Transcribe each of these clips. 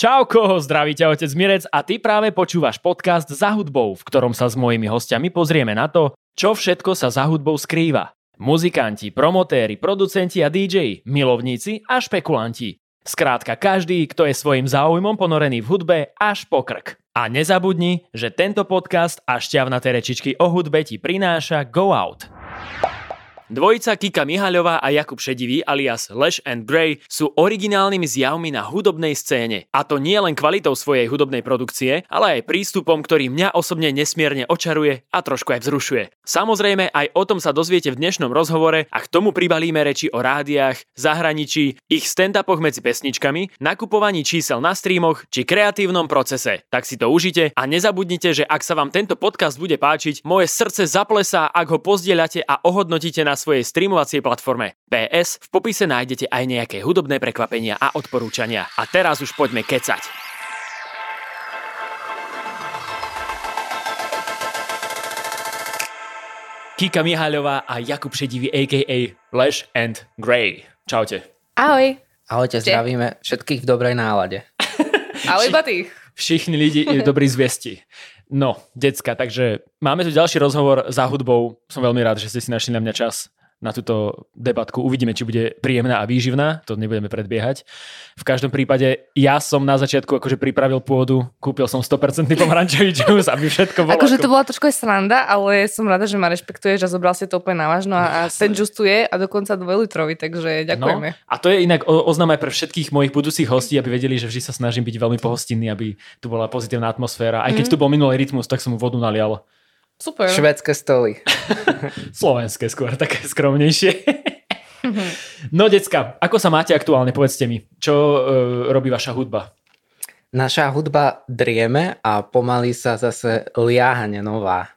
Čauko, zdraví ťa otec Mirec a ty práve počúvaš podcast Za hudbou, v ktorom sa s mojimi hostiami pozrieme na to, čo všetko sa za hudbou skrýva. Muzikanti, promotéri, producenti a DJ, milovníci a špekulanti. Skrátka každý, kto je svojim záujmom ponorený v hudbe až po krk. A nezabudni, že tento podcast a šťavnaté rečičky o hudbe ti prináša Go Out. Dvojica Kika Mihaľová a Jakub Šedivý alias Lesh and Grey sú originálnymi zjavmi na hudobnej scéne. A to nie len kvalitou svojej hudobnej produkcie, ale aj prístupom, ktorý mňa osobne nesmierne očaruje a trošku aj vzrušuje. Samozrejme, aj o tom sa dozviete v dnešnom rozhovore a k tomu pribalíme reči o rádiách, zahraničí, ich stand-upoch medzi pesničkami, nakupovaní čísel na streamoch či kreatívnom procese. Tak si to užite a nezabudnite, že ak sa vám tento podcast bude páčiť, moje srdce zaplesá, ak ho pozdieľate a ohodnotíte na svojej streamovacej platforme. PS, v popise nájdete aj nejaké hudobné prekvapenia a odporúčania. A teraz už poďme kecať. Kika Mihaľová a Jakub Šedivý a.k.a. Lesh and Grey. Čaute. Ahoj. Ahojte, zdravíme všetkých v dobrej nálade. Ahoj, Batých. Všichni lidi dobrí zviesti. No, decka, takže máme tu ďalší rozhovor za hudbou. Som veľmi rád, že ste si našli na mňa čas na túto debatku. Uvidíme, či bude príjemná a výživná, to nebudeme predbiehať. V každom prípade ja som na začiatku akože pripravil pôdu, kúpil som 100% pomarančový džús, aby všetko bolo. Akože to bola trošku aj sranda, ale som rada, že ma rešpektuješ a zobral si to úplne návažno a, a ten džús tu je a dokonca dvojlitrový, takže ďakujeme. No, a to je inak oznam aj pre všetkých mojich budúcich hostí, aby vedeli, že vždy sa snažím byť veľmi pohostinný, aby tu bola pozitívna atmosféra. Aj keď mm. tu bol minulý rytmus, tak som mu vodu nalial. Super. Švedské stoly. Slovenské skôr, také skromnejšie. no decka, ako sa máte aktuálne, povedzte mi, čo uh, robí vaša hudba? Naša hudba drieme a pomaly sa zase liahne nová.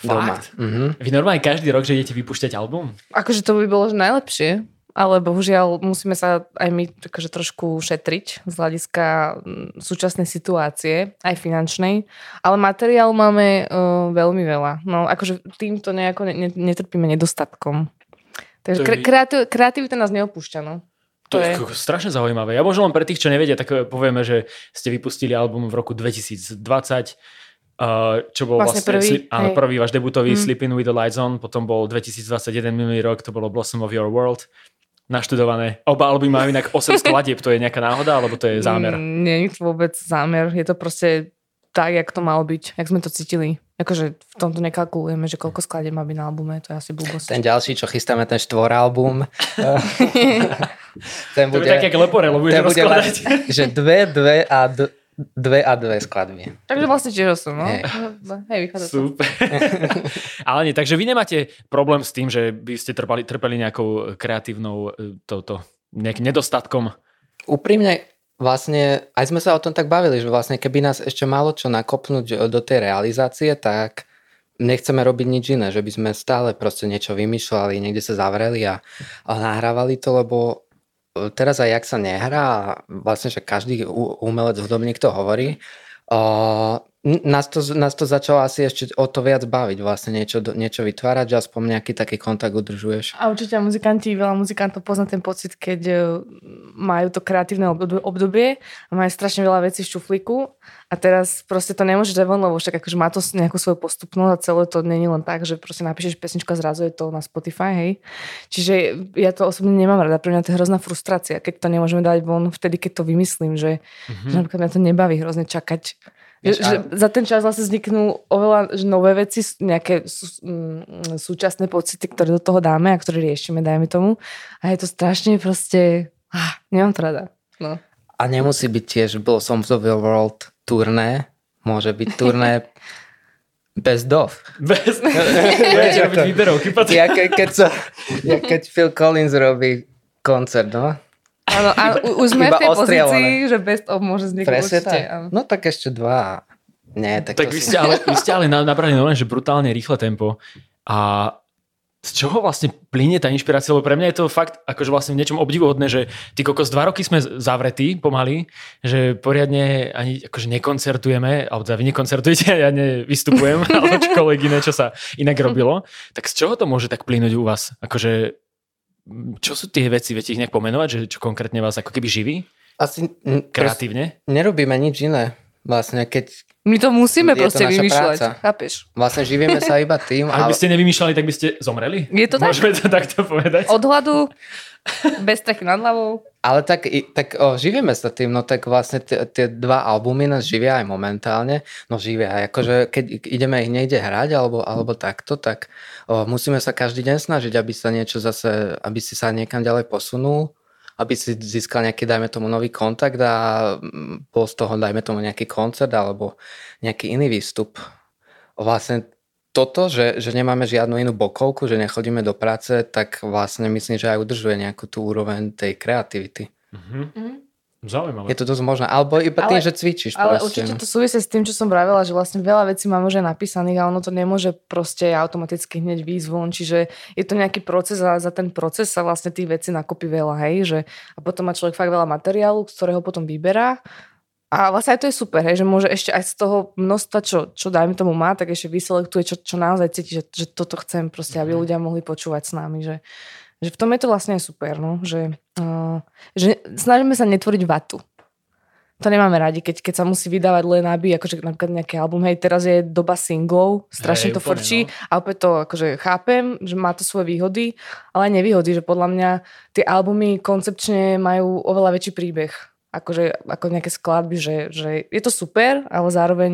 Fakt? Doma. Mhm. Vy normálne každý rok, že idete vypúšťať album? Akože to by bolo najlepšie ale bohužiaľ musíme sa aj my akože trošku šetriť z hľadiska mm, súčasnej situácie, aj finančnej, ale materiálu máme uh, veľmi veľa. No akože týmto nejako ne, netrpíme nedostatkom. Takže kre, kreativ, kreativita nás neopúšťa, no. To, je strašne zaujímavé. Ja možno len pre tých, čo nevedia, tak povieme, že ste vypustili album v roku 2020, Uh, čo bol vlastne, vlastne prvý, slip, áno, prvý váš debutový mm. Sleeping with the Lights On, potom bol 2021 minulý rok, to bolo Blossom of Your World naštudované. Oba albumy majú inak 8 skladieb, to je nejaká náhoda, alebo to je zámer? Mm, nie je to vôbec zámer, je to proste tak, jak to malo byť, jak sme to cítili. Akože v tomto nekalkulujeme, že koľko skladieb má byť na albume, to je asi blbosť. Ten ďalší, čo chystáme, ten štvoralbum. ten bude, to je tak, jak Leporello budeš rozkladať. že dve, dve a d- dve a dve skladby. Takže vlastne tiež som, no. Hej, Hej vychádza Super. Ale nie, takže vy nemáte problém s tým, že by ste trpali, trpeli nejakou kreatívnou e, touto, nejakým nedostatkom? Úprimne, vlastne aj sme sa o tom tak bavili, že vlastne keby nás ešte malo čo nakopnúť do tej realizácie, tak nechceme robiť nič iné, že by sme stále proste niečo vymýšľali, niekde sa zavreli a, a nahrávali to, lebo teraz aj jak sa nehrá, vlastne, že každý umelec, hudobník to hovorí, nás to, nás to začalo asi ešte o to viac baviť, vlastne niečo, niečo vytvárať, že aspoň nejaký taký kontakt udržuješ. A určite muzikanti, veľa muzikantov pozná ten pocit, keď e, majú to kreatívne obdobie a majú strašne veľa vecí v šuflíku a teraz proste to nemôže dať von, lebo však akože má to nejakú svoju postupnosť a celé to není len tak, že proste napíšeš pesničku a zrazu je to na Spotify, hej. Čiže ja to osobne nemám rada, pre mňa to je hrozná frustrácia, keď to nemôžeme dať von vtedy, keď to vymyslím, že, mm-hmm. že napríklad mňa to nebaví hrozne čakať Že, a... Za ten čas vlastne vzniknú oveľa že nové veci, nejaké sú, mm, súčasné pocity, ktoré do toho dáme a ktoré riešime, dajme tomu. A je to strašne proste... Ah, nemám to rada. No. A nemusí byť tiež Blossoms of the World turné. Môže byť turné bez dov. Bez, Budete robiť výberovky Ja, keď, keď, so, ja, keď Phil Collins robí koncert, no, Áno, a už sme v tej pozícii, že best of môže vzniknúť. Presne tak. No tak ešte dva. Nie, tak, tak vy, ste ale, vy ste ale nabrali normálne, že brutálne rýchle tempo. A z čoho vlastne plynie tá inšpirácia? Lebo pre mňa je to fakt akože vlastne v niečom obdivuhodné, že ty kokos dva roky sme zavretí pomaly, že poriadne ani akože nekoncertujeme, alebo teda vy nekoncertujete, ja nevystupujem, alebo čokoľvek iné, čo sa inak robilo. Tak z čoho to môže tak plynúť u vás? Akože čo sú tie veci, viete ich nejak pomenovať, že čo konkrétne vás ako keby živí? Asi n- kreatívne? nerobíme nič iné. Vlastne, keď My to musíme Je to proste naša vymýšľať. práca. Chápeš? vlastne živíme sa iba tým, Ak by ale ste nevymýšľali, tak by ste zomreli? Je to tak? Môžeme to takto povedať? Od hladu, bez strechy nad hlavou. Ale tak, tak o, živíme sa tým, no tak vlastne tie, dva albumy nás živia aj momentálne, no živia, akože keď ideme ich niekde hrať alebo, alebo takto, tak o, musíme sa každý deň snažiť, aby sa niečo zase, aby si sa niekam ďalej posunul, aby si získal nejaký, dajme tomu, nový kontakt a mm, bol z toho, dajme tomu, nejaký koncert alebo nejaký iný výstup. Vlastne toto, že, že nemáme žiadnu inú bokovku, že nechodíme do práce, tak vlastne myslím, že aj udržuje nejakú tú úroveň tej kreativity. Mhm. Zaujímavé. Je to dosť možné. Alebo iba tým, Ale- že cvičíš Ale proste. určite no. to súvisí s tým, čo som vravela, že vlastne veľa vecí máme už aj napísaných a ono to nemôže proste automaticky hneď výjsť von. Čiže je to nejaký proces a za ten proces sa vlastne tých vecí nakopí veľa, hej, že a potom má človek fakt veľa materiálu, z ktorého potom vyberá a vlastne aj to je super, hej, že môže ešte aj z toho množstva, čo, čo dajme tomu má, tak ešte vyselektuje, čo, čo naozaj cíti, že, že toto chcem proste, aby ľudia mohli počúvať s nami, že, že v tom je to vlastne super, no, že, uh, že snažíme sa netvoriť vatu. To nemáme radi, keď, keď sa musí vydávať len aby, akože napríklad nejaký album, hej, teraz je doba singlov, strašne Hej, to úplne, frčí no. a opäť to akože chápem, že má to svoje výhody, ale aj nevýhody, že podľa mňa tie albumy koncepčne majú oveľa väčší príbeh, akože, ako nejaké skladby, že, že je to super, ale zároveň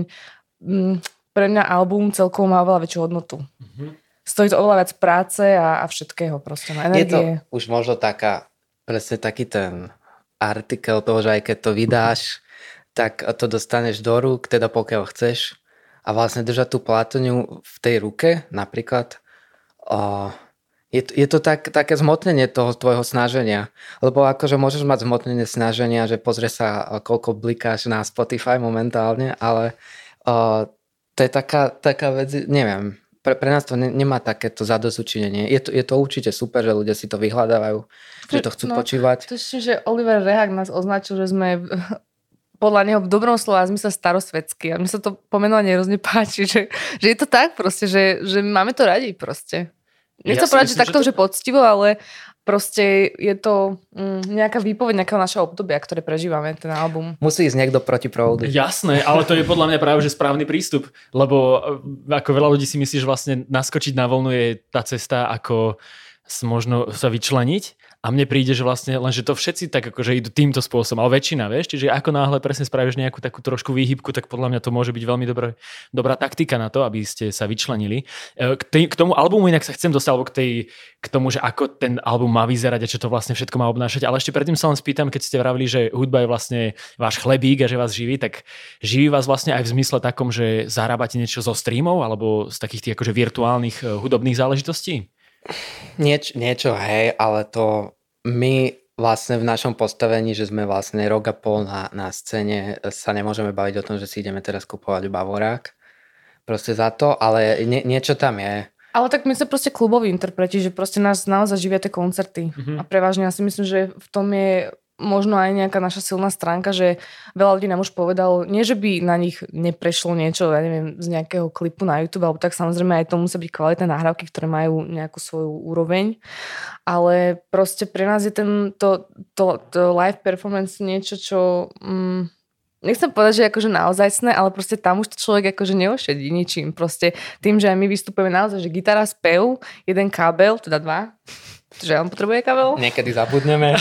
mm, pre mňa album celkovo má oveľa väčšiu hodnotu. Mhm. Stojí to oveľa viac práce a, a všetkého proste, Je na to energie. už možno taká, presne taký ten artikel toho, že aj keď to vydáš, tak to dostaneš do rúk, teda pokiaľ chceš. A vlastne držať tú platoniu v tej ruke napríklad, o, je, to- je to tak, také zmotnenie toho tvojho snaženia. Lebo akože môžeš mať zmotnenie snaženia, že pozrie sa, koľko blikáš na Spotify momentálne, ale o, to je taká, taká vec, neviem, pre, pre nás to ne, nemá takéto zadozučinenie. Je to, je to určite super, že ľudia si to vyhľadávajú, že to chcú No, počúvať. Tuším, že Oliver Rehak nás označil, že sme podľa neho v dobrom slova zmysle starosvedský. A mne sa to pomenovanie hrozne páči, že, že je to tak proste, že, že máme to radi proste. Ja Nechcem si povedať, že myslím, takto, že že, to- poctivo, ale proste je to mm, nejaká výpoveď nejakého našeho obdobia, ktoré prežívame, ten album. Musí ísť niekto proti proudu. Jasné, ale to je podľa mňa práve že správny prístup, lebo e, ako veľa ľudí si myslí, že vlastne naskočiť na voľnu je tá cesta, ako možno sa vyčleniť a mne príde, že vlastne len, že to všetci tak akože idú týmto spôsobom, ale väčšina, vieš, čiže ako náhle presne spravíš nejakú takú trošku výhybku, tak podľa mňa to môže byť veľmi dobré, dobrá taktika na to, aby ste sa vyčlenili. E, K, tej, k tomu albumu inak sa chcem dostať, alebo k, tej, k tomu, že ako ten album má vyzerať a čo to vlastne všetko má obnášať, ale ešte predtým sa len spýtam, keď ste vravili, že hudba je vlastne váš chlebík a že vás živí, tak živí vás vlastne aj v zmysle takom, že zarábate niečo zo streamov alebo z takých tých akože virtuálnych e, hudobných záležitostí? Nieč, niečo, hej, ale to my vlastne v našom postavení, že sme vlastne rok a pol na, na scéne, sa nemôžeme baviť o tom, že si ideme teraz kupovať bavorák. Proste za to, ale nie, niečo tam je. Ale tak my sme proste kluboví interpreti, že proste nás naozaj živia tie koncerty. Mhm. A prevažne ja si myslím, že v tom je možno aj nejaká naša silná stránka, že veľa ľudí nám už povedalo, nie že by na nich neprešlo niečo, ja neviem, z nejakého klipu na YouTube, alebo tak samozrejme aj to musia byť kvalitné nahrávky, ktoré majú nejakú svoju úroveň, ale proste pre nás je ten, to, to, to live performance niečo, čo... Mm, Nechcem povedať, že akože naozajstné, ale proste tam už to človek akože neošedí ničím. Proste tým, že aj my vystupujeme naozaj, že gitara, spev, jeden kábel, teda dva, že on potrebuje kábel, Niekedy zabudneme.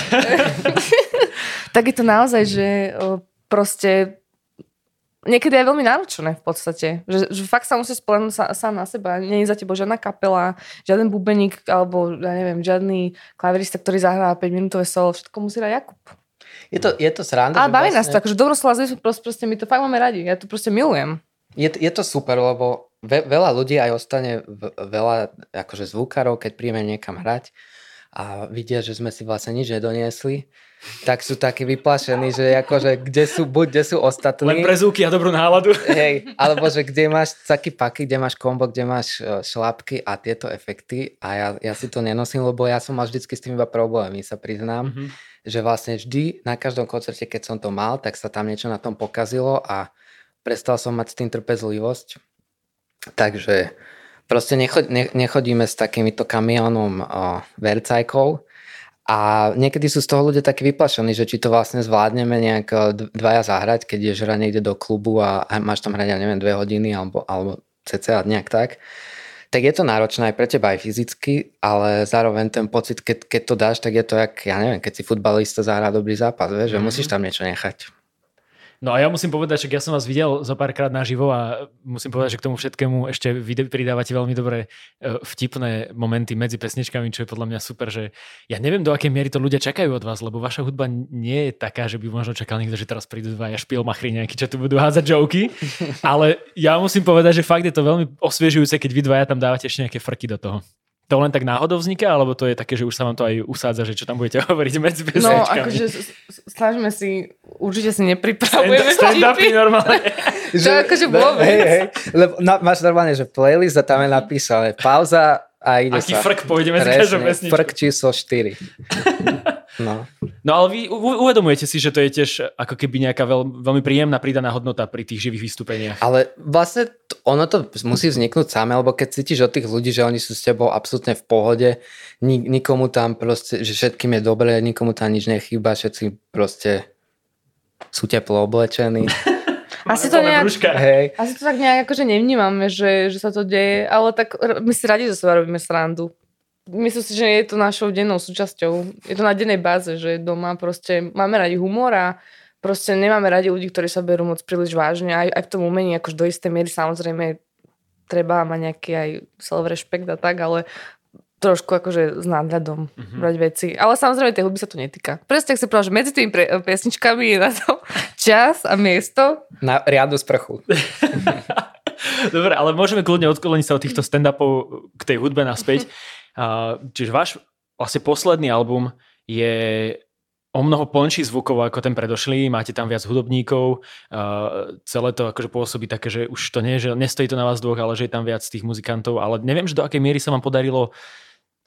tak je to naozaj, že proste niekedy je veľmi náročné v podstate. Že, že fakt sa musí spolenúť sa, sám na seba. Je za teba žiadna kapela, žiaden bubeník alebo ja neviem, žiadny klavirista, ktorý zahrá 5 minútové solo. Všetko musí dať Jakub. Je to, je to sranda. Ale baví nás to, vlastne- akože dobroslova proste, proste, my to fakt máme radi. Ja to proste milujem. Je, je to super, lebo ve, veľa ľudí aj ostane, v, veľa akože zvukárov, keď príjme niekam hrať a vidia, že sme si vlastne nič nedoniesli, tak sú takí vyplašení, že akože kde sú, buď kde sú ostatní. Len pre zvuky a dobrú náladu. Hej, alebo že kde máš taký paky, kde máš kombo, kde máš e, šlapky a tieto efekty a ja, ja si to nenosím, lebo ja som mal vždycky s tým iba problémy, sa priznám, Mhm. že vlastne vždy na každom koncerte, keď som to mal, tak sa tam niečo na tom pokazilo a prestal som mať s tým trpezlivosť. Takže proste necho, ne, nechodíme s takýmito kamionom o, vercajkov A niekedy sú z toho ľudia takí vyplašení, že či to vlastne zvládneme nejak dvaja zahrať, keď ješ hrať niekde do klubu a, a máš tam hrať, ja neviem, dve hodiny alebo, alebo cca nejak tak. Tak je to náročné aj pre teba aj fyzicky, ale zároveň ten pocit, keď, keď to dáš, tak je to jak, ja neviem, keď si futbalista zahrá dobrý zápas, vieš, že mm-hmm. musíš tam niečo nechať. No a ja musím povedať, že ja som vás videl zo párkrát naživo a musím povedať, že k tomu všetkému ešte vy pridávate veľmi dobré e, vtipné momenty medzi pesničkami, čo je podľa mňa super, že ja neviem, do akej miery to ľudia čakajú od vás, lebo vaša hudba nie je taká, že by možno čakal niekto, že teraz prídu dvaja špilmachri nejakí, čo tu budú hádzať joky, ale ja musím povedať, že fakt je to veľmi osviežujúce, keď vy dvaja tam dávate ešte nejaké frky do toho to len tak náhodou vzniká, alebo to je také, že už sa vám to aj usádza, že čo tam budete hovoriť medzi no, pesničkami? No, akože snažíme si, určite si nepripravujeme stand, stand normálne. to akože vôbec. Hej, hej, lebo na, máš normálne, že playlist a tam je napísané pauza a ide Aký sa. frk pôjde medzi každou pesničkou. Frk číslo 4. No. no ale vy uvedomujete si, že to je tiež ako keby nejaká veľ, veľmi príjemná pridaná hodnota pri tých živých vystúpeniach. Ale vlastne to, ono to musí vzniknúť samé, lebo keď cítiš od tých ľudí, že oni sú s tebou absolútne v pohode, nik, nikomu tam proste, že všetkým je dobré, nikomu tam nič nechýba, všetci proste sú teplo oblečení. Asi to, nejak, hej. asi to tak nejak akože nevnímame, že, že sa to deje, ale tak my si radi zo seba robíme srandu myslím si, že je to našou dennou súčasťou. Je to na dennej báze, že doma proste máme radi humor a proste nemáme radi ľudí, ktorí sa berú moc príliš vážne. Aj, aj v tom umení, akož do istej miery samozrejme treba mať nejaký aj self-respect a tak, ale trošku akože s nadhľadom mm-hmm. brať veci. Ale samozrejme tej hudby sa to netýka. Presne tak si povedal, že medzi tými pre, pesničkami je na to čas a miesto. Na riadu sprchu. Dobre, ale môžeme kľudne odkloniť sa od týchto stand-upov k tej hudbe naspäť. čiže váš vlastne posledný album je o mnoho plnší zvukovo ako ten predošlý, máte tam viac hudobníkov, uh, celé to akože pôsobí také, že už to nie, že nestojí to na vás dvoch, ale že je tam viac tých muzikantov, ale neviem, že do akej miery sa vám podarilo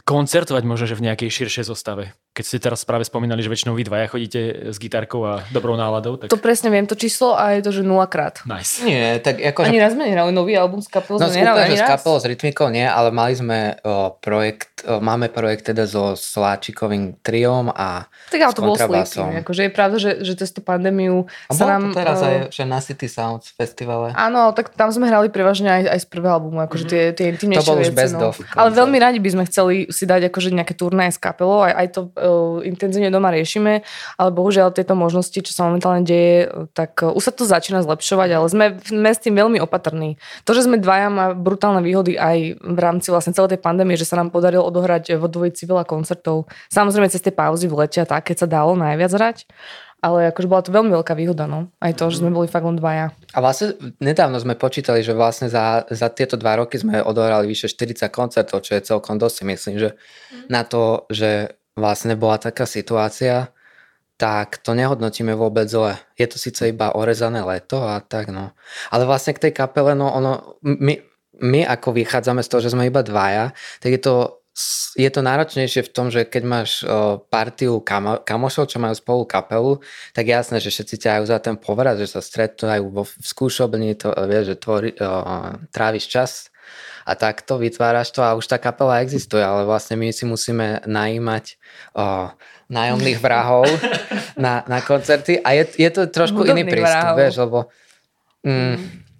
koncertovať možno, že v nejakej širšej zostave. Keď ste teraz práve spomínali, že väčšinou vy dvaja chodíte s gitarkou a dobrou náladou. Tak... To presne viem, to číslo a je to, že krát. Nice. Nie, tak ako... Ani raz sme nehrali nový album s kapelou, no, sme nehrali ani s kapelou, s rytmikou nie, ale mali sme o, projekt, o, máme projekt teda so Sláčikovým triom a Tak ale to bolo slípky, akože je pravda, že, že cez tú pandémiu a sa nám... to teraz o... aj, že na City Sounds festivale. Áno, tak tam sme hrali prevažne aj, aj z prvého albumu, akože mm-hmm. tie, tie intimnejšie To bol už bez no. Ale veľmi radi by sme chceli si dať akože nejaké turné s kapelou, aj, aj to uh, intenzívne doma riešime, ale bohužiaľ tieto možnosti, čo sa momentálne deje, tak uh, už sa to začína zlepšovať, ale sme, sme s tým veľmi opatrní. To, že sme dvaja má brutálne výhody aj v rámci vlastne celej tej pandémie, že sa nám podarilo odohrať vo dvojici veľa koncertov. Samozrejme cez tie pauzy v lete a tak, keď sa dalo najviac hrať. Ale akože bola to veľmi veľká výhoda, no. Aj to, že sme boli fakt len dvaja. A vlastne nedávno sme počítali, že vlastne za, za tieto dva roky sme odohrali vyše 40 koncertov, čo je celkom dosť, myslím, že mm. na to, že vlastne bola taká situácia, tak to nehodnotíme vôbec zle. Je to síce iba orezané leto a tak, no. Ale vlastne k tej kapele, no ono, my, my ako vychádzame z toho, že sme iba dvaja, tak je to je to náročnejšie v tom, že keď máš partiu kamo, kamošov, čo majú spolu kapelu, tak jasné, že všetci ťahajú za ten povrat, že sa stretnú vo, v skúšobni, to, vieš, že tvori, o, tráviš čas a takto vytváraš to a už tá kapela existuje, ale vlastne my si musíme najímať o, nájomných vrahov na, na koncerty. A je, je to trošku Hudobný iný prístup, vieš, lebo mm, mm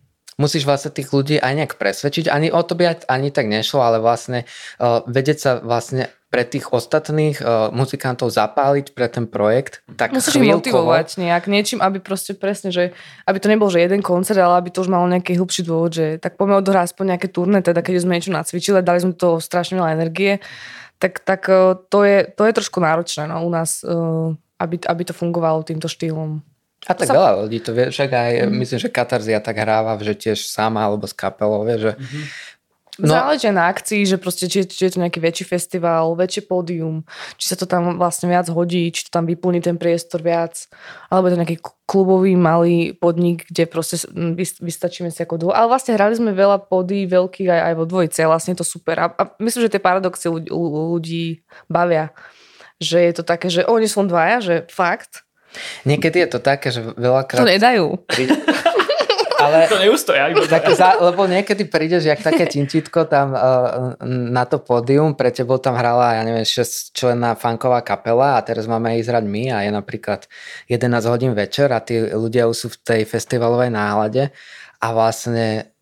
musíš vlastne tých ľudí aj nejak presvedčiť. Ani o to by ani tak nešlo, ale vlastne uh, vedieť sa vlastne pre tých ostatných uh, muzikantov zapáliť pre ten projekt, tak Musíš ich motivovať nejak niečím, aby proste presne, že aby to nebol, že jeden koncert, ale aby to už malo nejaký hlbší dôvod, že tak poďme odohrať aspoň nejaké turné, teda keď sme niečo nacvičili, dali sme to strašne veľa energie, tak, tak uh, to, je, to je trošku náročné no, u nás, uh, aby, aby to fungovalo týmto štýlom. A tak sa... veľa ľudí to vie, však aj mm. myslím, že Katarzia tak hráva, že tiež sama alebo s kapelou, vie, že mm-hmm. No. Záleží na akcii, že proste, či, či je to nejaký väčší festival, väčšie pódium, či sa to tam vlastne viac hodí, či to tam vyplní ten priestor viac, alebo je to nejaký klubový malý podnik, kde proste vystačíme si ako dvo. Ale vlastne hrali sme veľa podí veľkých aj, aj vo dvojice vlastne je to super. A, a myslím, že tie paradoxy ľudí, ľudí bavia. Že je to také, že oni sú dvaja, že fakt, Niekedy je to také, že veľakrát... To nedajú. ale, to neustoja. Tak za, lebo niekedy prídeš, jak také tinčitko tam uh, na to pódium, pre tebou tam hrala, ja neviem, 6 členná funková kapela a teraz máme ísť hrať my a je napríklad 11 hodín večer a tí ľudia už sú v tej festivalovej nálade a vlastne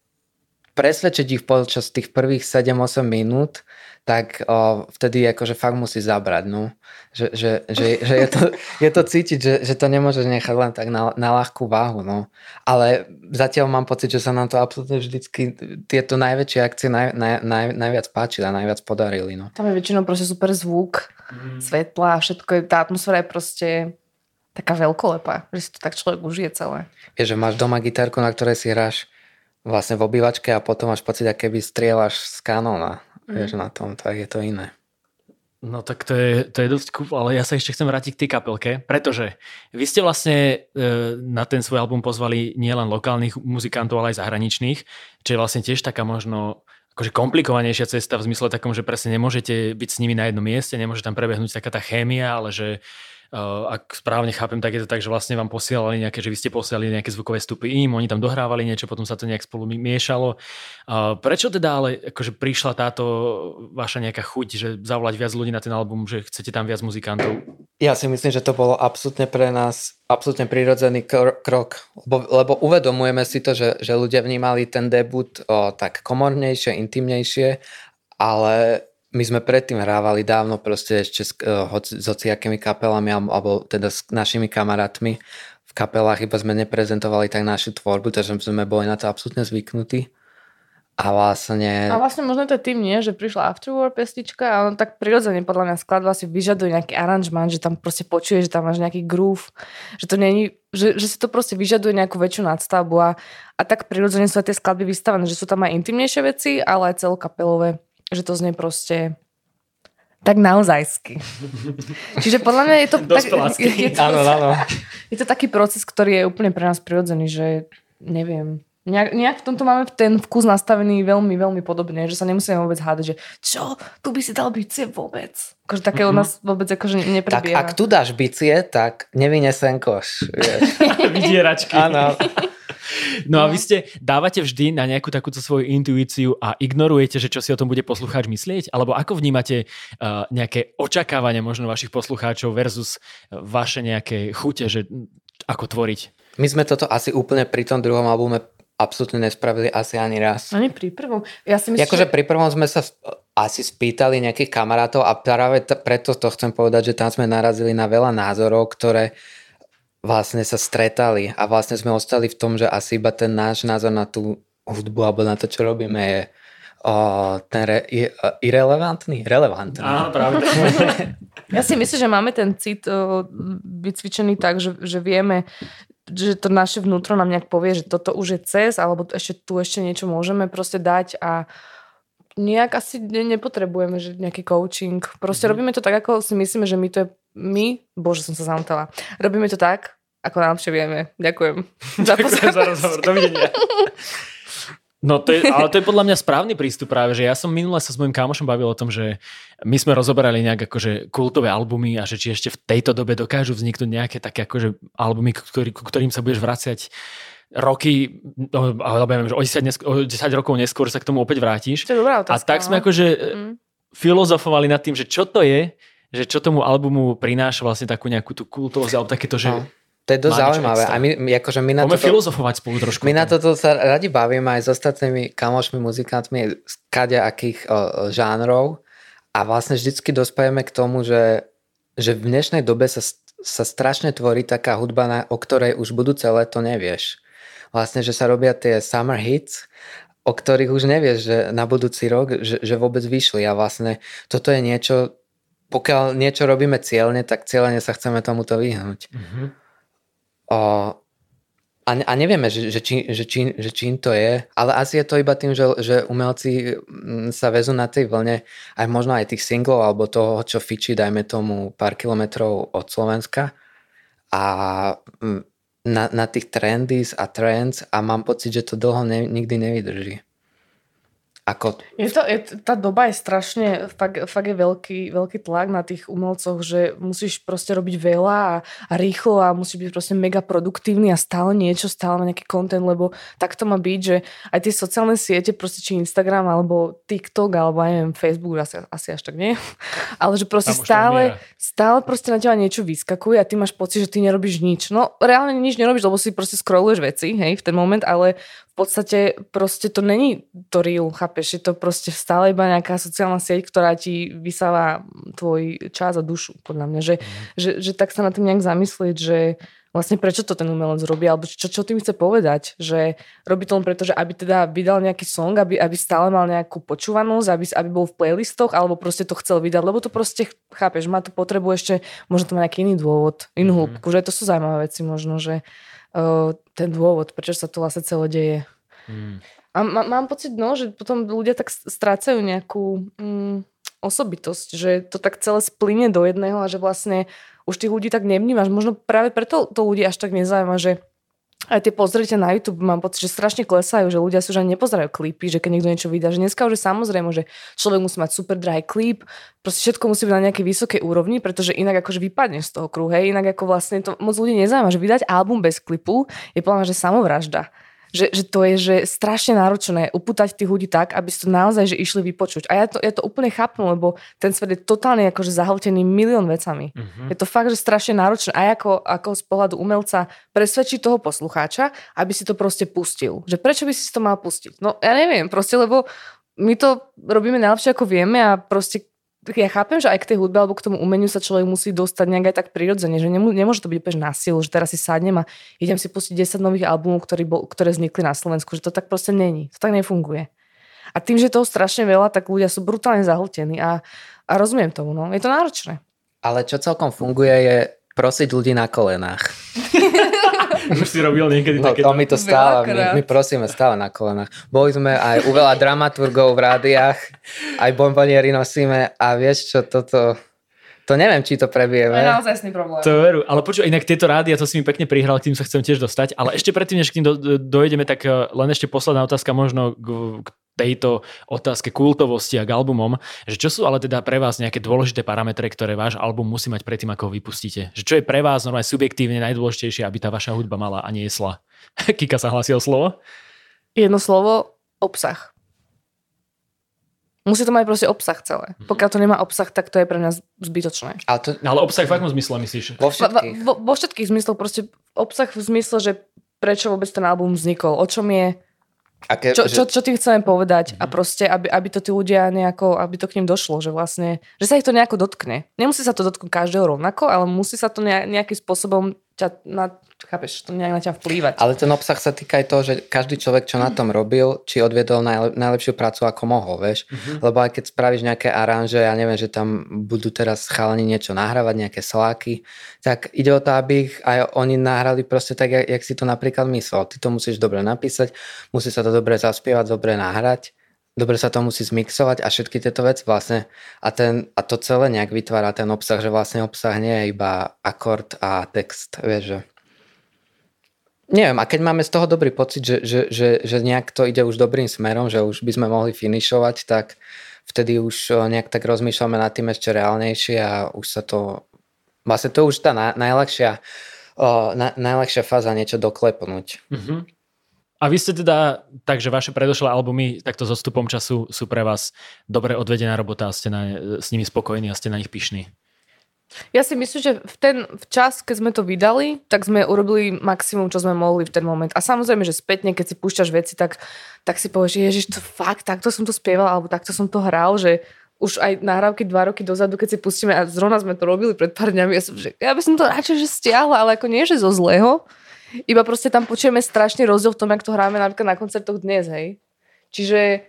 presvedčiť ich počas tých prvých 7-8 minút, tak o, vtedy akože fakt musí zabrať, no. Že, že, že, že je, to, je to cítiť, že, že to nemôžeš nechať len tak na, na ľahkú váhu, no. Ale zatiaľ mám pocit, že sa nám to absolútne vždycky, tieto najväčšie akcie naj, naj, naj, najviac páčili a najviac podarili, no. Tam je väčšinou proste super zvuk, mm. svetla a všetko, je, tá atmosféra je proste taká veľkolepá, že si to tak človek užije celé. Je, že máš doma gitárku, na ktorej si hráš vlastne v obývačke a potom máš pocit, aké by strieľaš z kanóna. Mm. Vieš, na tom, tak je to iné. No tak to je, to je dosť cool, ale ja sa ešte chcem vrátiť k tej kapelke, pretože vy ste vlastne e, na ten svoj album pozvali nielen lokálnych muzikantov, ale aj zahraničných, čo je vlastne tiež taká možno akože komplikovanejšia cesta v zmysle takom, že presne nemôžete byť s nimi na jednom mieste, nemôže tam prebehnúť taká tá chémia, ale že ak správne chápem, tak je to tak, že vlastne vám posielali nejaké, že vy ste posielali nejaké zvukové stupy im, oni tam dohrávali niečo, potom sa to nejak spolu miešalo. Uh, prečo teda ale akože prišla táto vaša nejaká chuť, že zavolať viac ľudí na ten album, že chcete tam viac muzikantov? Ja si myslím, že to bolo absolútne pre nás absolútne prirodzený krok, lebo, lebo uvedomujeme si to, že, že ľudia vnímali ten debut o, tak komornejšie, intimnejšie, ale my sme predtým hrávali dávno proste ešte s, uh, s hociakými kapelami alebo teda s našimi kamarátmi v kapelách, iba sme neprezentovali tak našu tvorbu, takže sme boli na to absolútne zvyknutí. A vlastne... A vlastne možno to tým, nie? Že prišla Afterwar pestička a on tak prirodzene podľa mňa skladba si vyžaduje nejaký aranžman, že tam proste počuješ, že tam máš nejaký groove, že to není, že, že si to proste vyžaduje nejakú väčšiu nadstavbu a, a tak prirodzene sú aj tie skladby vystavené, že sú tam aj intimnejšie veci, ale aj celokapelové že to znie proste tak naozajsky. Čiže podľa mňa je to, tak, je, to, áno, áno. je to taký proces, ktorý je úplne pre nás prirodzený, že neviem, nejak, nejak v tomto máme ten vkus nastavený veľmi, veľmi podobne, že sa nemusíme vôbec hádať, že čo, tu by si dal bicie vôbec. Akože také mm-hmm. u mhm. nás vôbec akože neprebieha. Tak ak tu dáš bicie, tak nevynesem koš. Vydieračky. Áno. No a vy ste, dávate vždy na nejakú takúto svoju intuíciu a ignorujete, že čo si o tom bude poslucháč myslieť? Alebo ako vnímate uh, nejaké očakávania možno vašich poslucháčov versus vaše nejaké chute, že ako tvoriť? My sme toto asi úplne pri tom druhom albume absolútne nespravili asi ani raz. Ani pri prvom. Ja si myslím, akože že... pri prvom sme sa asi spýtali nejakých kamarátov a práve t- preto to chcem povedať, že tam sme narazili na veľa názorov, ktoré vlastne sa stretali a vlastne sme ostali v tom, že asi iba ten náš názor na tú hudbu alebo na to, čo robíme je o, ten re, i, irrelevantný? Relevantný. Áno, pravda. ja si myslím, že máme ten cit o, vycvičený tak, že, že vieme, že to naše vnútro nám nejak povie, že toto už je cez, alebo ešte tu ešte niečo môžeme proste dať a nejak asi nepotrebujeme že nejaký coaching. Proste mm-hmm. robíme to tak, ako si myslíme, že my to je my, bože som sa zamotala, robíme to tak, ako najlepšie vieme. Ďakujem. Ďakujem za rozhovor. Dovidenia. No to je, ale to je podľa mňa správny prístup práve, že ja som minule sa s mojim kamošom bavil o tom, že my sme rozoberali nejak akože kultové albumy a že či ešte v tejto dobe dokážu vzniknúť nejaké také akože albumy, ktorý, ku ktorým sa budeš vraciať roky, no, alebo ja neviem, že o 10, nesk- o 10 rokov neskôr sa k tomu opäť vrátiš. To je dobrá otázka, a tak sme no. akože mm. filozofovali nad tým, že čo to je, že čo tomu albumu prináša vlastne takú nejakú tú kultovosť, alebo takéto, že... To je dosť zaujímavé. A my, akože my na toto, filozofovať spolu trošku. My na toto sa radi bavíme aj s ostatnými kamošmi, muzikantmi z akých o, žánrov a vlastne vždycky dospajeme k tomu, že, že v dnešnej dobe sa, sa strašne tvorí taká hudba, na, o ktorej už budúce leto nevieš. Vlastne, že sa robia tie summer hits, o ktorých už nevieš, že na budúci rok, že, že vôbec vyšli a vlastne toto je niečo, pokiaľ niečo robíme cieľne, tak cieľne sa chceme tomuto vyhnúť. Mm-hmm. A, a nevieme, že, že, či, že, či, že čím to je, ale asi je to iba tým, že, že umelci mm, sa vezú na tej vlne aj možno aj tých singlov alebo toho, čo fičí, dajme tomu pár kilometrov od Slovenska a mm, na, na tých trendies a trends a mám pocit, že to dlho ne, nikdy nevydrží. Ako... Je to, je, tá doba je strašne, fakt, fakt je veľký, veľký tlak na tých umelcoch, že musíš proste robiť veľa a, a rýchlo a musíš byť proste mega produktívny a stále niečo, stále nejaký content, lebo tak to má byť, že aj tie sociálne siete, proste či Instagram alebo TikTok alebo aj neviem, Facebook, asi, asi až tak nie, ale že proste stále, stále proste na teba niečo vyskakuje a ty máš pocit, že ty nerobíš nič. No reálne nič nerobíš, lebo si proste scrolluješ veci, hej, v ten moment, ale podstate proste to není to real, chápeš? Je to proste stále iba nejaká sociálna sieť, ktorá ti vysáva tvoj čas a dušu, podľa mňa. Že, mm. že, že tak sa na tým nejak zamyslieť, že vlastne prečo to ten umelec robí, alebo čo, čo tým chce povedať, že robí to len preto, že aby teda vydal nejaký song, aby, aby stále mal nejakú počúvanosť, aby, aby bol v playlistoch, alebo proste to chcel vydať, lebo to proste, chápeš, má to potrebu ešte, možno to má nejaký iný dôvod, inú mm. hĺbku, že to sú zaujímavé veci možno, že ten dôvod, prečo sa to vlastne celé deje. Hmm. A má, mám pocit, no, že potom ľudia tak strácajú nejakú mm, osobitosť, že to tak celé splyne do jedného a že vlastne už tých ľudí tak nevnímaš. Možno práve preto to ľudí až tak nezaujíma, že aj tie pozrite na YouTube, mám pocit, že strašne klesajú, že ľudia si už ani nepozerajú klipy, že keď niekto niečo vydá, že dneska už je samozrejme, že človek musí mať super drahý klip, proste všetko musí byť na nejakej vysokej úrovni, pretože inak akože vypadne z toho kruhu, inak ako vlastne to moc ľudí nezaujíma, že vydať album bez klipu je podľa že samovražda že, že to je že strašne náročné upútať tých ľudí tak, aby si to naozaj že išli vypočuť. A ja to, ja to úplne chápem, lebo ten svet je totálne akože zahltený milión vecami. Uh-huh. Je to fakt, že strašne náročné aj ako, ako z pohľadu umelca presvedčiť toho poslucháča, aby si to proste pustil. Že prečo by si to mal pustiť? No ja neviem, proste lebo my to robíme najlepšie ako vieme a proste ja chápem, že aj k tej hudbe alebo k tomu umeniu sa človek musí dostať nejak aj tak prirodzene, že nemô, nemôže to byť úplne na silu, že teraz si sadnem a idem si pustiť 10 nových albumov, ktoré, bol, ktoré vznikli na Slovensku, že to tak proste není. To tak nefunguje. A tým, že toho strašne veľa, tak ľudia sú brutálne zahltení a, a rozumiem tomu. No. Je to náročné. Ale čo celkom funguje je prosiť ľudí na kolenách. Už si robil niekedy no, takéto? to my to stále, my, my prosíme stále na kolenách. Boli sme aj u veľa dramaturgov v rádiách, aj bomboniery nosíme a vieš čo, toto... To neviem, či to prebijeme. To je naozaj problém. To veru. Ale počuj, inak tieto rádia, to si mi pekne prihral, k tým sa chcem tiež dostať. Ale ešte predtým, než k tým do, dojdeme, tak eh, len ešte posledná otázka možno k, k tejto otázke kultovosti a k albumom, že čo sú ale teda pre vás nejaké dôležité parametre, ktoré váš album musí mať predtým, ako ho vypustíte? Že čo je pre vás normálne subjektívne najdôležitejšie, aby tá vaša hudba mala a niesla? Kika sa hlasil slovo? Jedno slovo, obsah. Musí to mať proste obsah celé. Mhm. Pokiaľ to nemá obsah, tak to je pre nás zbytočné. Ale, to... ale obsah v akom zmysle myslíš? Vo všetkých. Vo, vo všetkých zmysloch. Proste obsah v zmysle, že prečo vôbec ten album vznikol, o čom je, Aké, čo, že... čo, čo tým chceme povedať mm-hmm. a proste, aby, aby to tí ľudia nejako, aby to k ním došlo, že vlastne, že sa ich to nejako dotkne. Nemusí sa to dotknúť každého rovnako, ale musí sa to nejakým spôsobom ťa na, chápeš, to nejak na ťa vplývať. Ale ten obsah sa týka aj toho, že každý človek, čo na tom robil, či odviedol najlep- najlepšiu prácu, ako mohol, vieš. Mm-hmm. Lebo aj keď spravíš nejaké aranže, ja neviem, že tam budú teraz chalani niečo nahrávať, nejaké sláky, tak ide o to, aby ich aj oni nahrali proste tak, jak, jak si to napríklad myslel. Ty to musíš dobre napísať, musí sa to dobre zaspievať, dobre nahrať dobre sa to musí zmixovať a všetky tieto veci vlastne a, ten, a to celé nejak vytvára ten obsah, že vlastne obsah nie je iba akord a text, vieš, že Neviem, a keď máme z toho dobrý pocit, že, že, že, že nejak to ide už dobrým smerom, že už by sme mohli finišovať, tak vtedy už nejak tak rozmýšľame nad tým ešte reálnejšie a už sa to, vlastne to už tá najľahšia, na, najľahšia fáza niečo doklepnúť. Mm-hmm. A vy ste teda, takže vaše predošlé albumy takto so stupom času sú pre vás dobre odvedená robota a ste na, s nimi spokojní a ste na nich pyšní. Ja si myslím, že v ten v čas, keď sme to vydali, tak sme urobili maximum, čo sme mohli v ten moment. A samozrejme, že spätne, keď si púšťaš veci, tak, tak si povieš, ježiš, to fakt, takto som to spieval, alebo takto som to hral, že už aj nahrávky dva roky dozadu, keď si pustíme, a zrovna sme to robili pred pár dňami, ja, som, že ja by som to radšej že stiahla, ale ako nie, že zo zlého, iba proste tam počujeme strašný rozdiel v tom, jak to hráme napríklad na koncertoch dnes, hej. Čiže,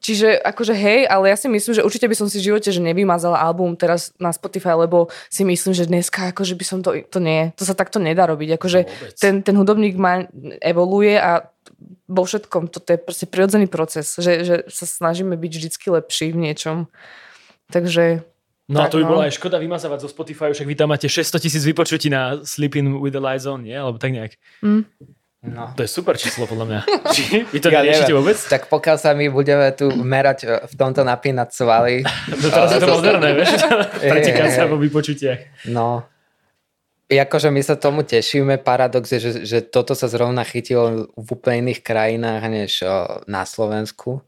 čiže akože hej, ale ja si myslím, že určite by som si v živote že nevymazala album teraz na Spotify, lebo si myslím, že dneska akože by som to, to nie, to sa takto nedá robiť. Akože no, ten, ten hudobník má, evoluje a vo všetkom, toto je proste prirodzený proces, že, že sa snažíme byť vždycky lepší v niečom. Takže No tak, a to by no. bola aj škoda vymazávať zo Spotify, však vy tam máte 600 tisíc vypočutí na Sleeping with the Lights On, nie? Alebo tak nejak. Mm. No. To je super číslo podľa mňa. Vy to Ja neriešite vôbec? Tak pokiaľ sa my budeme tu merať e, v tomto napínať svaly, No teraz je to moderné, vieš? Preteká sa vo vypočutiach. no, akože my sa tomu tešíme. Paradox je, že, že toto sa zrovna chytilo v úplne iných krajinách než o, na Slovensku.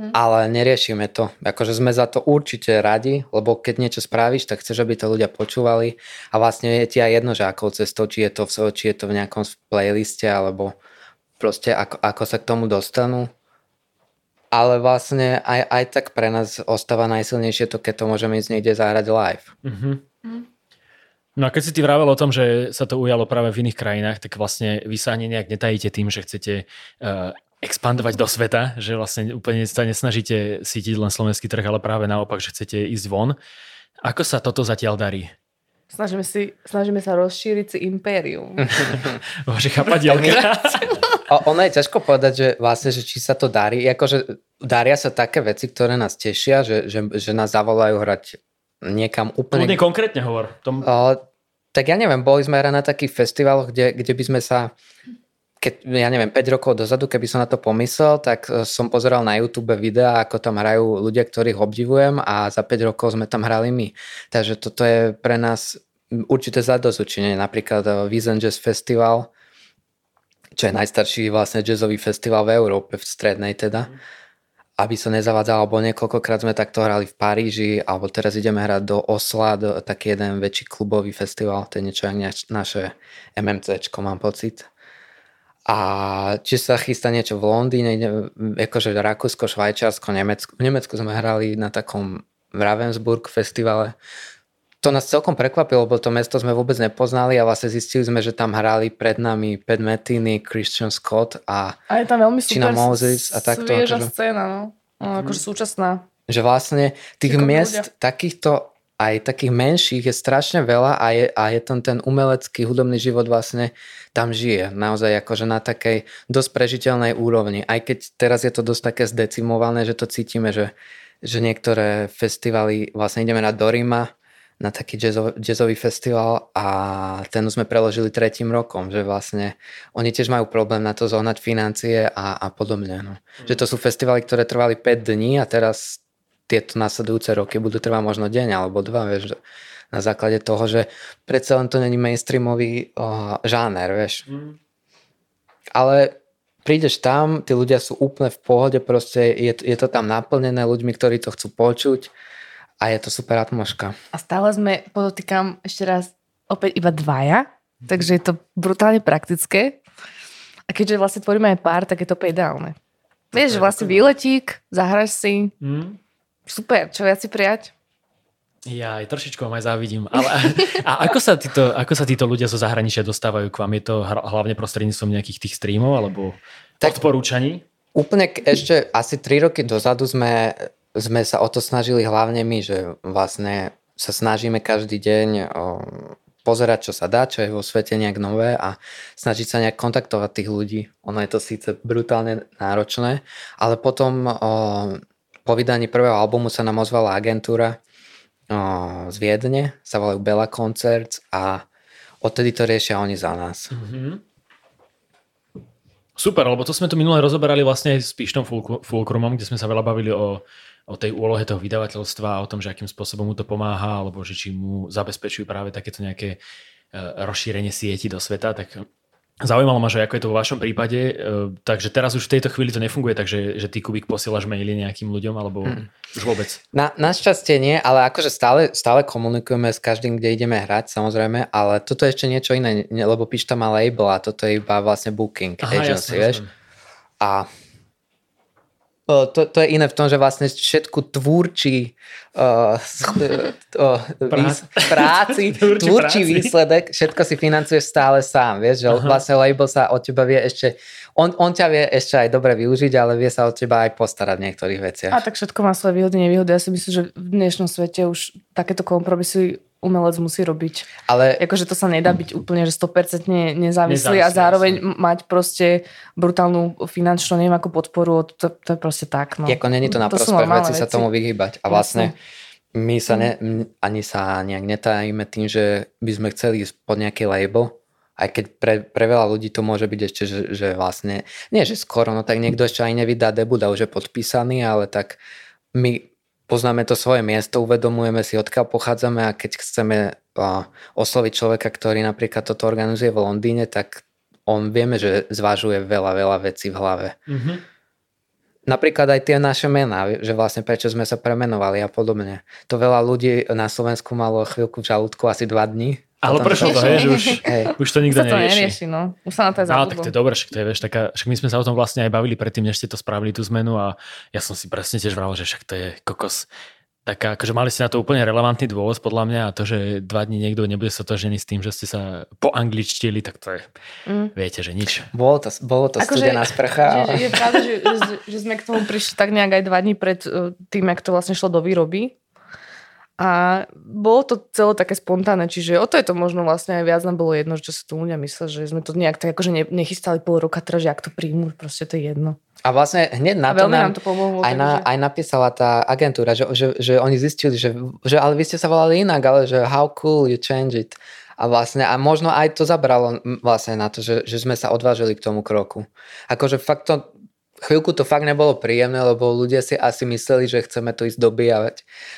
Hm. Ale neriešime to. Akože sme za to určite radi, lebo keď niečo spravíš, tak chceš, aby to ľudia počúvali a vlastne je ti aj jedno, že akou cestou, či je to v, či je to v nejakom playliste, alebo proste ako, ako sa k tomu dostanú. Ale vlastne aj, aj tak pre nás ostáva najsilnejšie to, keď to môžeme ísť niekde zahrať live. Mhm. No a keď si ty vravel o tom, že sa to ujalo práve v iných krajinách, tak vlastne vy sa ani nejak netajíte tým, že chcete uh, expandovať do sveta, že vlastne úplne sa nesnažíte sítiť len slovenský trh, ale práve naopak, že chcete ísť von. Ako sa toto zatiaľ darí? Snažíme, si, snažíme sa rozšíriť si impérium. Vaše chapadielka. Ono je ťažko povedať, že vlastne, že či sa to darí. Akože daria sa také veci, ktoré nás tešia, že, že, že nás zavolajú hrať niekam úplne... Kľudne konkrétne hovor. Tom... O, tak ja neviem, boli sme na takých festivaloch, kde, kde by sme sa keď, ja neviem, 5 rokov dozadu, keby som na to pomyslel, tak e, som pozeral na YouTube videá, ako tam hrajú ľudia, ktorých obdivujem a za 5 rokov sme tam hrali my. Takže toto je pre nás určité zadozučenie. Napríklad e, Wiesen Jazz Festival, čo je najstarší vlastne jazzový festival v Európe, v strednej teda. Aby sa nezavádzal, alebo niekoľkokrát sme takto hrali v Paríži, alebo teraz ideme hrať do Osla, do taký jeden väčší klubový festival, to je niečo naše MMCčko, mám pocit. A či sa chystá niečo v Londýne, akože Rakúsko, Švajčiarsko, Nemecko. V Nemecku sme hrali na takom Ravensburg festivale. To nás celkom prekvapilo, lebo to mesto sme vôbec nepoznali a vlastne zistili sme, že tam hrali pred nami Pat Metheny, Christian Scott a A je tam veľmi China Moses a takto, svieža akože- scéna, no. no akože súčasná. že vlastne tých miest ľudia. takýchto aj takých menších je strašne veľa a je, a je tam ten umelecký hudobný život vlastne tam žije. Naozaj akože na takej dosť prežiteľnej úrovni. Aj keď teraz je to dosť také zdecimované, že to cítime, že, že niektoré festivaly, vlastne ideme na Dorima, na taký jazzový, jazzový festival a ten sme preložili tretím rokom, že vlastne oni tiež majú problém na to zohnať financie a, a podobne. No. Že to sú festivaly, ktoré trvali 5 dní a teraz tieto nasledujúce roky budú trvať možno deň alebo dva, vieš, na základe toho, že predsa len to není mainstreamový o, žáner, vieš. Ale prídeš tam, tí ľudia sú úplne v pohode, proste je, je to tam naplnené ľuďmi, ktorí to chcú počuť a je to super atmoška. A stále sme, podotýkam ešte raz, opäť iba dvaja, takže je to brutálne praktické. A keďže vlastne tvoríme aj pár, tak je to ideálne. Vieš, vlastne výletík, zahraš si, Hm? Super, čo viac si prijať? Ja aj trošičku vám aj závidím. Ale, a ako sa, títo, ako sa títo ľudia zo zahraničia dostávajú k vám? Je to hlavne prostredníctvom nejakých tých streamov alebo Tak- odporúčaní? Úplne ešte asi 3 roky dozadu sme, sme sa o to snažili hlavne my, že vlastne sa snažíme každý deň o, pozerať, čo sa dá, čo je vo svete nejak nové a snažiť sa nejak kontaktovať tých ľudí. Ono je to síce brutálne náročné, ale potom o, po vydaní prvého albumu sa nám ozvala agentúra z Viedne, sa volajú Bella Concerts a odtedy to riešia oni za nás. Super, lebo to sme tu minule rozoberali vlastne s Pištom Fulk- Fulkrumom, kde sme sa veľa bavili o, o tej úlohe toho vydavateľstva o tom, že akým spôsobom mu to pomáha, alebo že či mu zabezpečujú práve takéto nejaké e, rozšírenie sieti do sveta, tak zaujímalo ma, že ako je to vo vašom prípade, e, takže teraz už v tejto chvíli to nefunguje, takže že ty Kubik posielaš maily nejakým ľuďom, alebo už vôbec. Na, našťastie nie, ale akože stále, stále komunikujeme s každým, kde ideme hrať, samozrejme, ale toto je ešte niečo iné, lebo Pišta má label a toto je iba vlastne booking Aha, agency, jasné, vieš. jasné. A to, to je iné v tom, že vlastne všetku tvúrčí uh, uh, Prác- práci, Tvúrči tvúrčí práci. výsledek, všetko si financuješ stále sám, vieš, že Aha. vlastne label sa od teba vie ešte, on, on ťa vie ešte aj dobre využiť, ale vie sa od teba aj postarať v niektorých veciach. A tak všetko má svoje výhody, nevýhody. Ja si myslím, že v dnešnom svete už takéto kompromisy umelec musí robiť. Ale Akože to sa nedá byť úplne, že 100% nezávislý Nezávislý, a zároveň jasne. mať proste brutálnu finančnú, neviem ako podporu, to, to je proste tak. No. Ako není to na sú prospech normálne veci sa tomu vyhybať. A vlastne my sa ne, ani sa nejak netajíme tým, že by sme chceli ísť pod nejaký label, aj keď pre, pre veľa ľudí to môže byť ešte, že, že vlastne, nie že skoro, no tak niekto ešte aj nevydá debut a už je podpísaný, ale tak my poznáme to svoje miesto, uvedomujeme si, odkiaľ pochádzame a keď chceme osloviť človeka, ktorý napríklad toto organizuje v Londýne, tak on vieme, že zvažuje veľa, veľa vecí v hlave. Mm-hmm. Napríklad aj tie naše mená, že vlastne prečo sme sa premenovali a podobne. To veľa ľudí na Slovensku malo chvíľku v žalúdku, asi dva dní, ale prečo to, je, že už, hey. už to nikto to nerieši. nerieši no. Už sa na to aj no, tak to je dobré, však to je, vieš, taká, však my sme sa o tom vlastne aj bavili predtým, než ste to spravili tú zmenu a ja som si presne tiež vral, že však to je kokos. Tak akože mali ste na to úplne relevantný dôvod podľa mňa a to, že dva dní niekto nebude sa to ženiť s tým, že ste sa po angličtili, tak to je, mm. viete, že nič. Bolo to, bolo to Ako studená že, sprcha. Že, že, je pravda, že, že, že, sme k tomu prišli tak nejak aj dva dní pred uh, tým, jak to vlastne šlo do výroby a bolo to celé také spontánne, čiže o to je to možno vlastne aj viac nám bolo jedno, čo si tu ľudia mysleli, že sme to nejak tak akože ne, nechystali pol roka teraz, že ak to príjmu, proste to je jedno. A vlastne hneď na to, nám, nám to pomohlo. Aj, na, aj napísala tá agentúra, že, že, že oni zistili, že, že ale vy ste sa volali inak, ale že how cool you change it. A vlastne, a možno aj to zabralo vlastne na to, že, že sme sa odvážili k tomu kroku. Akože fakt to, chvíľku to fakt nebolo príjemné, lebo ľudia si asi mysleli, že chceme tu ísť dobíjať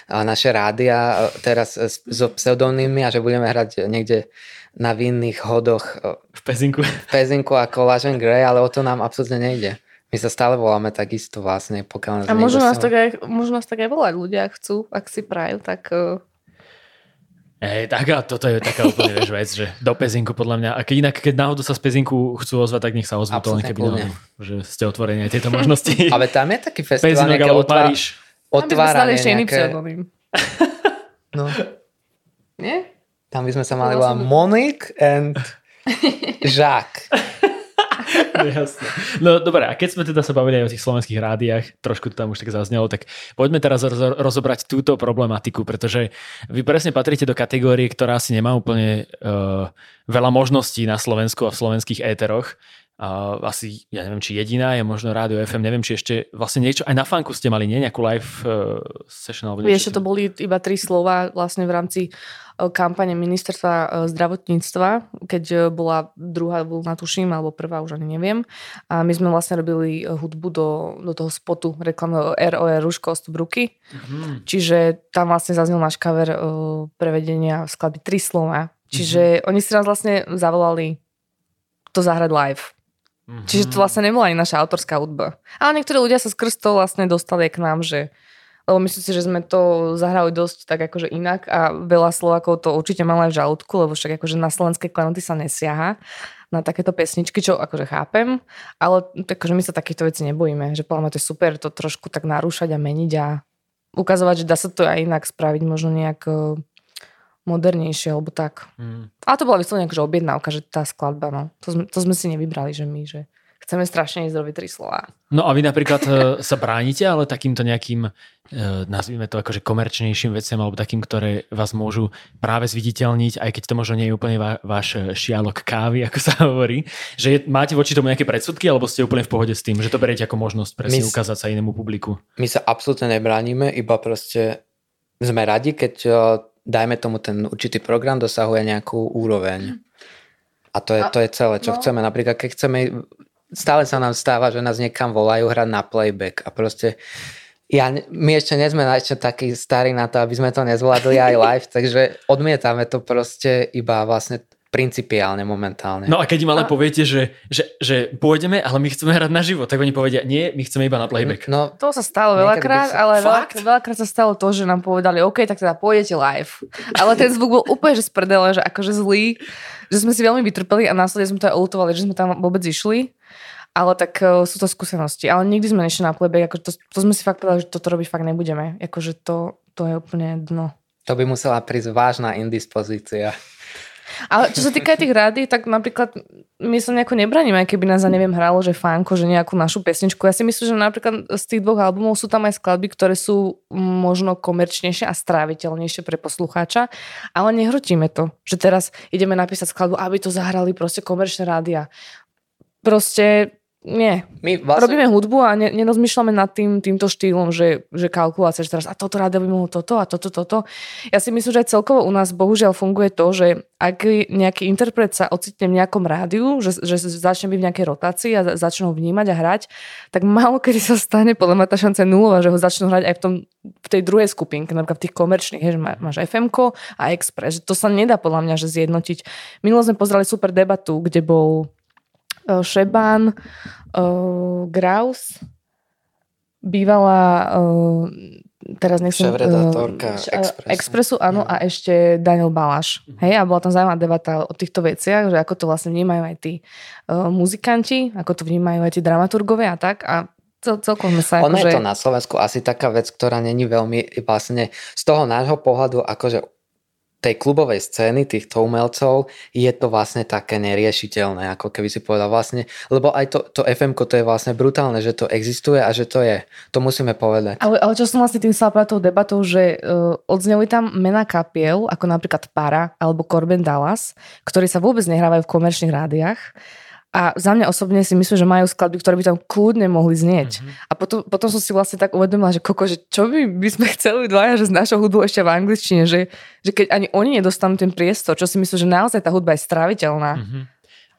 naše rádia teraz so pseudonymmi a že budeme hrať niekde na vinných hodoch v Pezinku, v Pezinku ako Lažen Grey, ale o to nám absolútne nejde. My sa stále voláme takisto vlastne, pokiaľ A možno nás, tak aj, možno nás tak aj volať ľudia, ak chcú, ak si prajú, tak Hej, tak a toto je taká úplne vieš, vec, že do Pezinku podľa mňa. A keď inak, keď náhodou sa z Pezinku chcú ozvať, tak nech sa ozvú to len keby náhodou, že ste otvorení aj tieto možnosti. Ale tam je taký festival, Pezinok alebo otvá... Paríž. Otváranie ešte pseudonym. No. Nie? Tam by sme sa mali volať Monique and Jacques. Jasne. No dobre, a keď sme teda sa bavili aj o tých slovenských rádiách, trošku to tam už tak zaznelo, tak poďme teraz roz- rozobrať túto problematiku, pretože vy presne patríte do kategórie, ktorá si nemá úplne uh, veľa možností na Slovensku a v slovenských éteroch. Uh, asi, ja neviem, či jediná je možno Rádio FM, neviem, či ešte vlastne niečo, aj na fanku ste mali, nie? Nejakú live uh, session alebo niečo? Vieš, to boli iba tri slova vlastne v rámci E, kampane ministerstva e, zdravotníctva, keď bola druhá vlna, tuším, alebo prvá, už ani neviem. A my sme vlastne robili hudbu do, do toho spotu reklamného ROR Ruško Ostup ruky. Mm-hmm. Čiže tam vlastne zaznel náš cover uh, prevedenia skladby Tri slova. Čiže mm-hmm. oni si nás vlastne zavolali to zahrať live. Mm-hmm. Čiže to vlastne nebola ani naša autorská hudba. Ale niektorí ľudia sa skrz to vlastne dostali k nám, že lebo myslím si, že sme to zahrali dosť tak akože inak a veľa Slovakov to určite malo aj v žalúdku, lebo však akože na slovenské klenoty sa nesiaha na takéto pesničky, čo akože chápem, ale akože my sa takýchto vecí nebojíme, že podľa to je super to trošku tak narúšať a meniť a ukazovať, že dá sa to aj inak spraviť, možno nejak e, modernejšie alebo tak. Mm. Ale to bola vyslovene akože objednávka, že tá skladba, no. To sme, to sme si nevybrali, že my, že chceme strašne ísť robiť tri slova. No a vy napríklad e, sa bránite, ale takýmto nejakým, e, nazvime to akože komerčnejším veciam, alebo takým, ktoré vás môžu práve zviditeľniť, aj keď to možno nie je úplne váš šialok kávy, ako sa hovorí, že je, máte voči tomu nejaké predsudky, alebo ste úplne v pohode s tým, že to beriete ako možnosť presne my, ukázať sa inému publiku? My sa absolútne nebránime, iba proste sme radi, keď e, dajme tomu ten určitý program dosahuje nejakú úroveň. A to je, to je celé, čo no. chceme. Napríklad, keď chceme stále sa nám stáva, že nás niekam volajú hrať na playback a proste ja, my ešte nie sme ešte takí starí na to, aby sme to nezvládli aj live, takže odmietame to proste iba vlastne principiálne momentálne. No a keď im ale poviete, že, že, že pôjdeme, ale my chceme hrať naživo, tak oni povedia, nie, my chceme iba na playback. No, to sa stalo veľakrát, sa... ale veľa, veľakrát sa stalo to, že nám povedali, OK, tak teda pôjdete live. Ale ten zvuk bol úplne že sprdele, že akože zlý, že sme si veľmi vytrpeli a následne sme to aj olutovali, že sme tam vôbec išli. Ale tak uh, sú to skúsenosti. Ale nikdy sme nešli na playback, ako to, to sme si fakt povedali, že toto robiť fakt nebudeme. Akože to, to je úplne dno. To by musela prísť vážna indispozícia. Ale čo sa týka tých rády, tak napríklad my sa nejako nebraníme, keby nás, neviem, hralo, že fánko, že nejakú našu pesničku. Ja si myslím, že napríklad z tých dvoch albumov sú tam aj skladby, ktoré sú možno komerčnejšie a stráviteľnejšie pre poslucháča, ale nehrotíme to, že teraz ideme napísať skladbu, aby to zahrali proste komerčné rádia. Proste nie. My Vlastne... Robíme hudbu a ne, nerozmýšľame nad tým, týmto štýlom, že, že kalkulácia, že teraz a toto rádio by mohlo toto a toto, toto. Ja si myslím, že aj celkovo u nás bohužiaľ funguje to, že ak nejaký interpret sa ocitne v nejakom rádiu, že, že začne byť v nejakej rotácii a začne ho vnímať a hrať, tak málo kedy sa stane, podľa mňa tá šanca nulová, že ho začnú hrať aj v, tom, v tej druhej skupinke, napríklad v tých komerčných, hej, že máš fm a Express. Že to sa nedá podľa mňa že zjednotiť. Minulo sme pozreli super debatu, kde bol Šeban, uh, Graus, bývala uh, teraz nechcem... Šéf-redaktorka uh, Expressu. Expressu, áno, a ešte Daniel Balaš. Uh-huh. Hej, a bola tam zaujímavá debata o týchto veciach, že ako to vlastne vnímajú aj tí uh, muzikanti, ako to vnímajú aj tí dramaturgovia a tak. A cel, celkom sa... Ono akože... je to na Slovensku asi taká vec, ktorá není veľmi vlastne z toho nášho pohľadu akože tej klubovej scény týchto umelcov je to vlastne také neriešiteľné, ako keby si povedal vlastne, lebo aj to, to fm to je vlastne brutálne, že to existuje a že to je. To musíme povedať. Ale, ale čo som vlastne tým chcela tou debatou, že uh, odzneli tam mena kapiel, ako napríklad Para alebo Corbin Dallas, ktorí sa vôbec nehrávajú v komerčných rádiách a za mňa osobne si myslím, že majú skladby, ktoré by tam kľudne mohli znieť. Mm-hmm. A potom, potom som si vlastne tak uvedomila, že koko, že čo by, by sme chceli dvaja, že z našou hudbou ešte v angličtine, že, že keď ani oni nedostanú ten priestor, čo si myslím, že naozaj tá hudba je stráviteľná. Mm-hmm.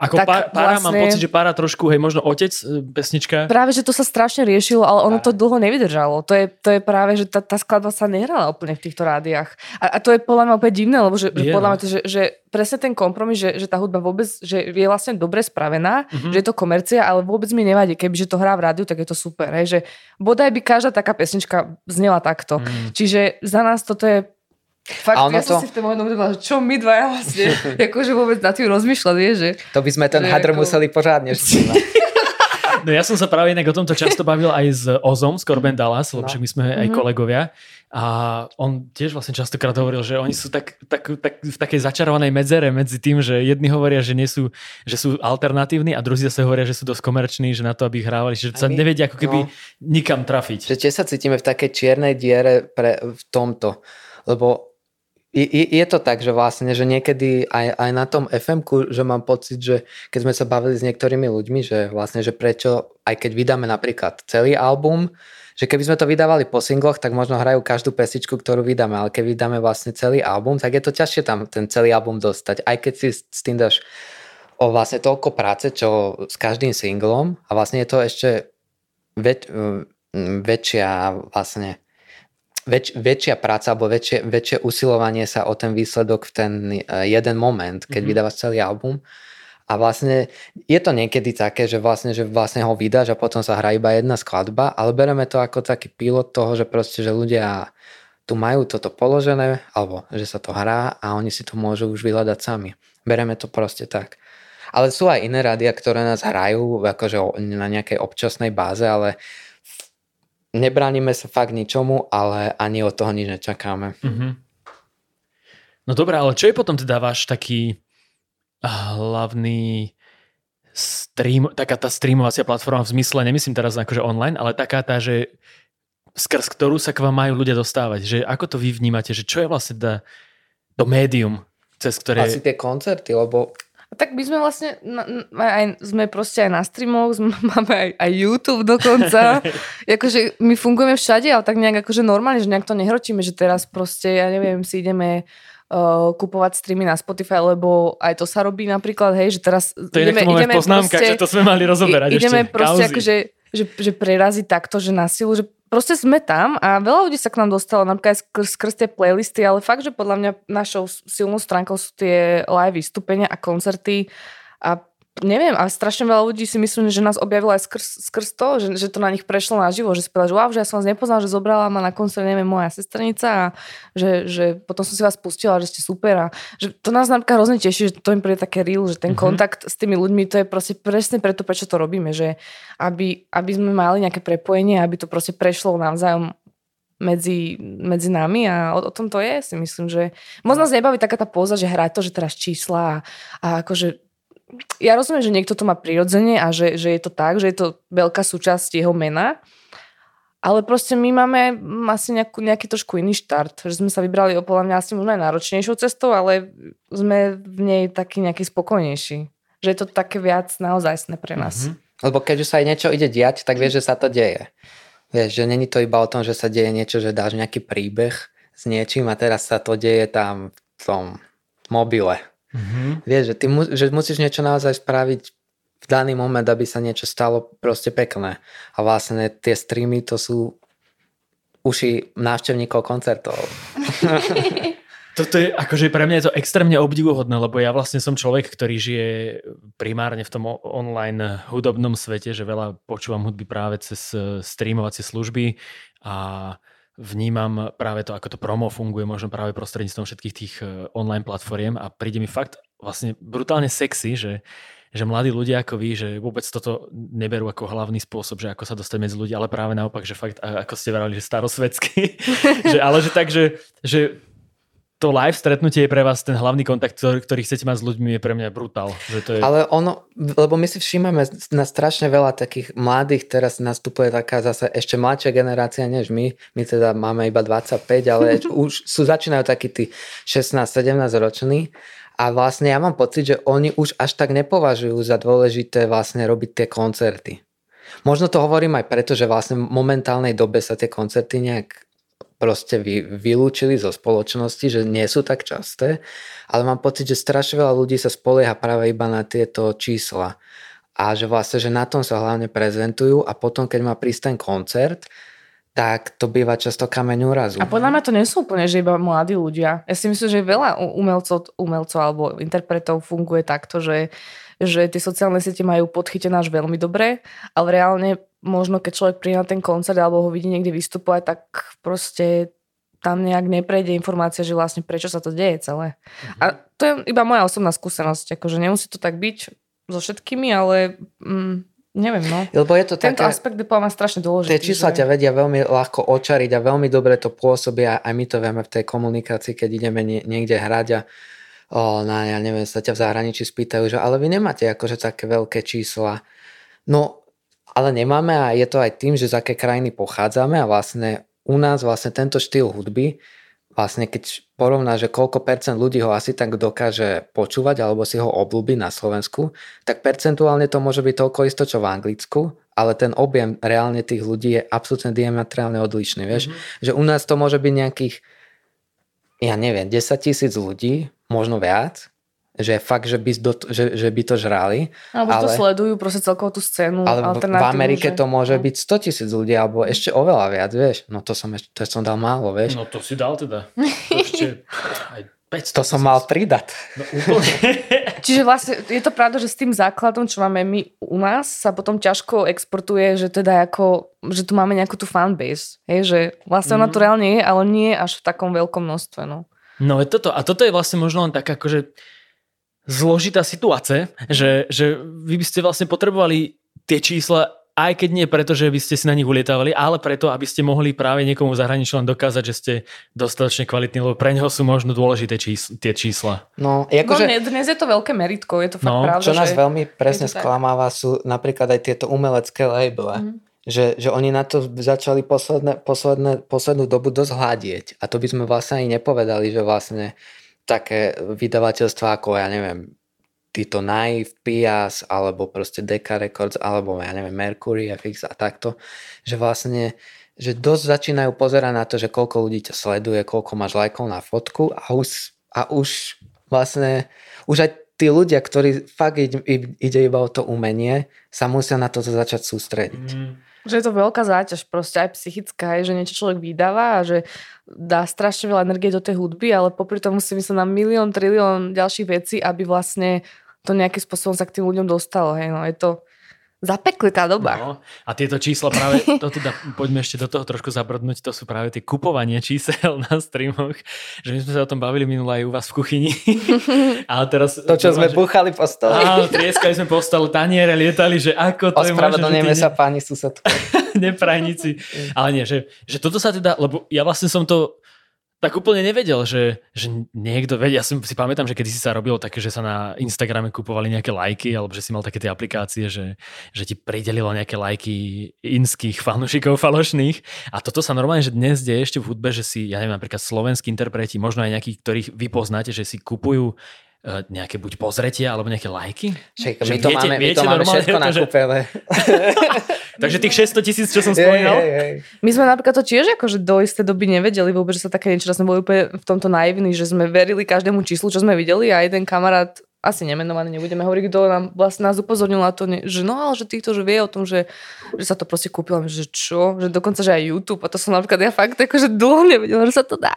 Ako tak pár, pára, vlastne... mám pocit, že pára trošku, hej, možno otec, e, pesnička. Práve, že to sa strašne riešilo, ale ono to dlho nevydržalo. To je, to je práve, že tá, tá skladba sa nehrala úplne v týchto rádiách. A, a to je podľa mňa opäť divné, lebo že, je, že podľa mňa no. to, že, že presne ten kompromis, že, že tá hudba vôbec, že je vlastne dobre spravená, mm-hmm. že je to komercia, ale vôbec mi nevadí. Kebyže to hrá v rádiu, tak je to super. Hej, že bodaj by každá taká pesnička znela takto. Mm. Čiže za nás toto je Fakt, ja to... som si v tom momentu že čo my dvaja vlastne, akože vôbec na tým rozmýšľať, je, že... To by sme ten hadr ako... museli pořádne No ja som sa práve inak o tomto často bavil aj s Ozom, z Corben Dallas, lebo no. však my sme aj mm-hmm. kolegovia. A on tiež vlastne častokrát hovoril, že oni sú tak, tak, tak, v takej začarovanej medzere medzi tým, že jedni hovoria, že, nie sú, že sú alternatívni a druhí zase hovoria, že sú dosť komerční, že na to, aby ich hrávali, že sa nevedia ako keby no. nikam trafiť. Že tiež sa cítime v takej čiernej diere pre, v tomto. Lebo je, je to tak, že vlastne, že niekedy aj, aj na tom fm že mám pocit, že keď sme sa bavili s niektorými ľuďmi, že vlastne, že prečo, aj keď vydáme napríklad celý album, že keby sme to vydávali po singloch, tak možno hrajú každú pesičku, ktorú vydáme, ale keď vydáme vlastne celý album, tak je to ťažšie tam ten celý album dostať, aj keď si s tým dáš o vlastne toľko práce, čo s každým singlom a vlastne je to ešte väč, väčšia vlastne väč, väčšia práca alebo väčšie, väčšie usilovanie sa o ten výsledok v ten eh, jeden moment, keď mm-hmm. vydávaš celý album. A vlastne je to niekedy také, že vlastne, že vlastne ho vydáš a potom sa hrá iba jedna skladba, ale bereme to ako taký pilot toho, že proste, že ľudia tu majú toto položené, alebo že sa to hrá a oni si to môžu už vyhľadať sami. Bereme to proste tak. Ale sú aj iné rádia, ktoré nás hrajú akože na nejakej občasnej báze, ale nebránime sa fakt ničomu, ale ani od toho nič nečakáme. Mm-hmm. No dobré, ale čo je potom teda váš taký hlavný stream, taká tá streamovacia platforma v zmysle, nemyslím teraz akože online, ale taká tá, že skrz ktorú sa k vám majú ľudia dostávať, že ako to vy vnímate, že čo je vlastne tá, to médium, cez ktoré... Asi tie koncerty, lebo tak my sme vlastne, aj, sme proste aj na streamoch, sme, máme aj, aj YouTube dokonca. akože my fungujeme všade, ale tak nejak akože normálne, že nejak to nehročíme, že teraz proste, ja neviem, si ideme uh, kupovať streamy na Spotify, lebo aj to sa robí napríklad, hej, že teraz to ideme, ideme v poznámkach, proste, že to sme mali rozoberať ideme ešte, proste akože, že, že preraziť takto, že na silu, že proste sme tam a veľa ľudí sa k nám dostalo, napríklad skrz, skrz tie playlisty, ale fakt, že podľa mňa našou silnou stránkou sú tie live vystúpenia a koncerty a neviem, a strašne veľa ľudí si myslím, že nás objavilo aj skrz, skrz to, že, že to na nich prešlo naživo, že si povedal, že wow, že ja som vás nepoznal, že zobrala ma na koncert, neviem, moja sestrnica a že, že potom som si vás pustila, že ste super a že to nás napríklad hrozne teší, že to im príde také real, že ten mm-hmm. kontakt s tými ľuďmi, to je proste presne preto, prečo to robíme, že aby, aby sme mali nejaké prepojenie, aby to proste prešlo navzájom medzi, medzi nami a o, o tom to je, si myslím, že moc nás nebaví taká tá póza, že hrať to, že teraz čísla a, a akože ja rozumiem, že niekto to má prirodzene a že, že je to tak, že je to veľká súčasť jeho mena, ale proste my máme asi nejakú, nejaký trošku iný štart, že sme sa vybrali o podľa mňa asi možno aj náročnejšou cestou, ale sme v nej taký nejaký spokojnejší. Že je to také viac naozaj pre nás. Mm-hmm. Lebo keď už sa aj niečo ide diať, tak vieš, že sa to deje. Vieš, že není to iba o tom, že sa deje niečo, že dáš nejaký príbeh s niečím a teraz sa to deje tam v tom mobile. Mm-hmm. Vieš, že, ty mu, že musíš niečo naozaj spraviť v daný moment, aby sa niečo stalo proste pekné. A vlastne tie streamy to sú uši návštevníkov koncertov. Toto je, akože pre mňa je to extrémne obdivuhodné, lebo ja vlastne som človek, ktorý žije primárne v tom online hudobnom svete, že veľa počúvam hudby práve cez e, streamovacie služby a vnímam práve to, ako to promo funguje, možno práve prostredníctvom všetkých tých e, online platformiem. A príde mi fakt vlastne brutálne sexy, že že mladí ľudia ako vy, že vôbec toto neberú ako hlavný spôsob, že ako sa dostať medzi ľudí, ale práve naopak, že fakt, ako ste vrali, že starosvedský, že, ale že tak, že, že to live stretnutie je pre vás ten hlavný kontakt, ktorý, ktorý chcete mať s ľuďmi, je pre mňa brutál. Že to je... Ale ono, lebo my si všímame na strašne veľa takých mladých, teraz nastupuje taká zase ešte mladšia generácia než my, my teda máme iba 25, ale už sú, začínajú takí tí 16-17 roční a vlastne ja mám pocit, že oni už až tak nepovažujú za dôležité vlastne robiť tie koncerty. Možno to hovorím aj preto, že vlastne v momentálnej dobe sa tie koncerty nejak proste vy, vylúčili zo spoločnosti, že nie sú tak časté, ale mám pocit, že strašne veľa ľudí sa spolieha práve iba na tieto čísla a že vlastne, že na tom sa hlavne prezentujú a potom, keď má prísť ten koncert, tak to býva často kameň úrazu. A podľa mňa to nie sú úplne, že iba mladí ľudia. Ja si myslím, že veľa umelcov, umelcov alebo interpretov funguje takto, že, že tie sociálne siete majú podchytené až veľmi dobre, ale reálne možno keď človek príde na ten koncert alebo ho vidí niekde vystupovať, tak proste tam nejak neprejde informácia, že vlastne prečo sa to deje celé. Mhm. A to je iba moja osobná skúsenosť, akože nemusí to tak byť so všetkými, ale mm, neviem, no. Lebo je to Tento také, aspekt je podľa strašne dôležitý. Tie čísla že... ťa vedia veľmi ľahko očariť a veľmi dobre to pôsobí a aj my to vieme v tej komunikácii, keď ideme niekde hrať a o, na, ja neviem, sa ťa v zahraničí spýtajú, že ale vy nemáte akože také veľké čísla. No ale nemáme a je to aj tým, že z aké krajiny pochádzame a vlastne u nás vlastne tento štýl hudby, vlastne keď porovná, že koľko percent ľudí ho asi tak dokáže počúvať alebo si ho obľúbi na Slovensku, tak percentuálne to môže byť toľko isto, čo v Anglicku, ale ten objem reálne tých ľudí je absolútne diametrálne odlišný. Vieš? Mm-hmm. Že u nás to môže byť nejakých, ja neviem, 10 tisíc ľudí, možno viac, že fakt, že by, do, že, že by to žrali. Alebo ale, to sledujú proste celkovú tú scénu. Ale v Amerike že... to môže no. byť 100 tisíc ľudí, alebo ešte oveľa viac, vieš. No to som, ešte, to som dal málo, vieš. No to si dal teda. To ešte aj 500 to som mal pridať. No, Čiže vlastne je to pravda, že s tým základom, čo máme my u nás, sa potom ťažko exportuje, že teda ako, že tu máme nejakú tú fanbase. Hej, že vlastne mm. ona tu mhm. reálne je, ale nie až v takom veľkom množstve. No. No je toto. A toto je vlastne možno len tak akože zložitá situácia, že, že vy by ste vlastne potrebovali tie čísla aj keď nie preto, že by ste si na nich ulietávali, ale preto, aby ste mohli práve niekomu zahraničí len dokázať, že ste dostatočne kvalitní, lebo pre neho sú možno dôležité čísla, tie čísla. No, akože... no dnes je to veľké meritko, je to fakt no, pravda. Čo nás veľmi presne sklamáva sú napríklad aj tieto umelecké labele. Mm. Že, že oni na to začali posledné, posledné, poslednú dobu dosť hľadieť. A to by sme vlastne ani nepovedali, že vlastne také vydavateľstva ako, ja neviem, títo Naive, Pias, alebo proste Decca Records, alebo ja neviem, Mercury, FX a takto, že vlastne že dosť začínajú pozerať na to, že koľko ľudí ťa sleduje, koľko máš lajkov na fotku a už, a už vlastne, už aj tí ľudia, ktorí fakt ide, ide iba o to umenie, sa musia na to začať sústrediť. Mm. Že je to veľká záťaž, proste aj psychická, je, že niečo človek vydáva a že dá strašne veľa energie do tej hudby, ale popri tom musí myslieť na milión, trilión ďalších vecí, aby vlastne to nejakým spôsobom sa k tým ľuďom dostalo. Hej, no, je to, zapeklitá doba. No, a tieto čísla práve, to teda, poďme ešte do toho trošku zabrdnúť, to sú práve tie kupovanie čísel na streamoch, že my sme sa o tom bavili minulé aj u vás v kuchyni. a teraz... To, čo sme že... búchali po stole. Áno, trieskali sme po stole, taniere lietali, že ako to je možné. sa pani susedku. Neprajníci. Ale nie, že, že toto sa teda, lebo ja vlastne som to tak úplne nevedel, že, že niekto vedia. Ja si, si pamätám, že kedy si sa robilo také, že sa na Instagrame kupovali nejaké lajky, alebo že si mal také tie aplikácie, že, že ti pridelilo nejaké lajky inských fanúšikov falošných. A toto sa normálne, že dnes deje ešte v hudbe, že si, ja neviem, napríklad slovenskí interpreti, možno aj nejakí, ktorých vy poznáte, že si kupujú nejaké buď pozretia alebo nejaké lajky? Však my to viete- máme, my viete to máme normálne všetko to, že- nakúpené. Takže tých 600 tisíc, čo som spomínal? hej, hej. My sme napríklad to tiež akože do istej doby nevedeli vôbec, že sa také niečo, sme boli úplne v tomto naivní, že sme verili každému číslu, čo sme videli a jeden kamarát asi nemenovaný, nebudeme hovoriť, kto nám vlastne nás upozornil na to, že no ale že týchto, že vie o tom, že, že sa to proste kúpilo, že čo, že dokonca, že aj YouTube a to som napríklad ja fakt akože dlho nevedela, že sa to dá.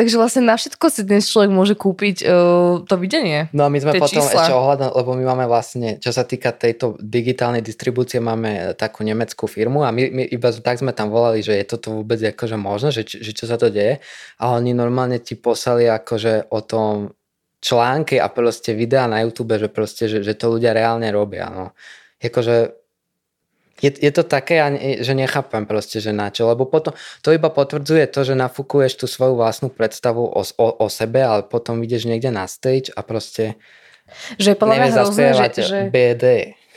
Takže vlastne na všetko si dnes človek môže kúpiť uh, to videnie. No a my sme potom čísla. ešte ohľadom, lebo my máme vlastne, čo sa týka tejto digitálnej distribúcie, máme takú nemeckú firmu a my, my iba tak sme tam volali, že je toto vôbec akože možné, že, že čo sa to deje a oni normálne ti poslali akože o tom články a proste videá na YouTube, že proste, že, že to ľudia reálne robia, no. Jakože je, je to také, že nechápem proste, že na čo, lebo potom to iba potvrdzuje to, že nafúkuješ tú svoju vlastnú predstavu o, o, o sebe, ale potom ideš niekde na stage a proste Že je podľa mňa hrozné, že, že, BD.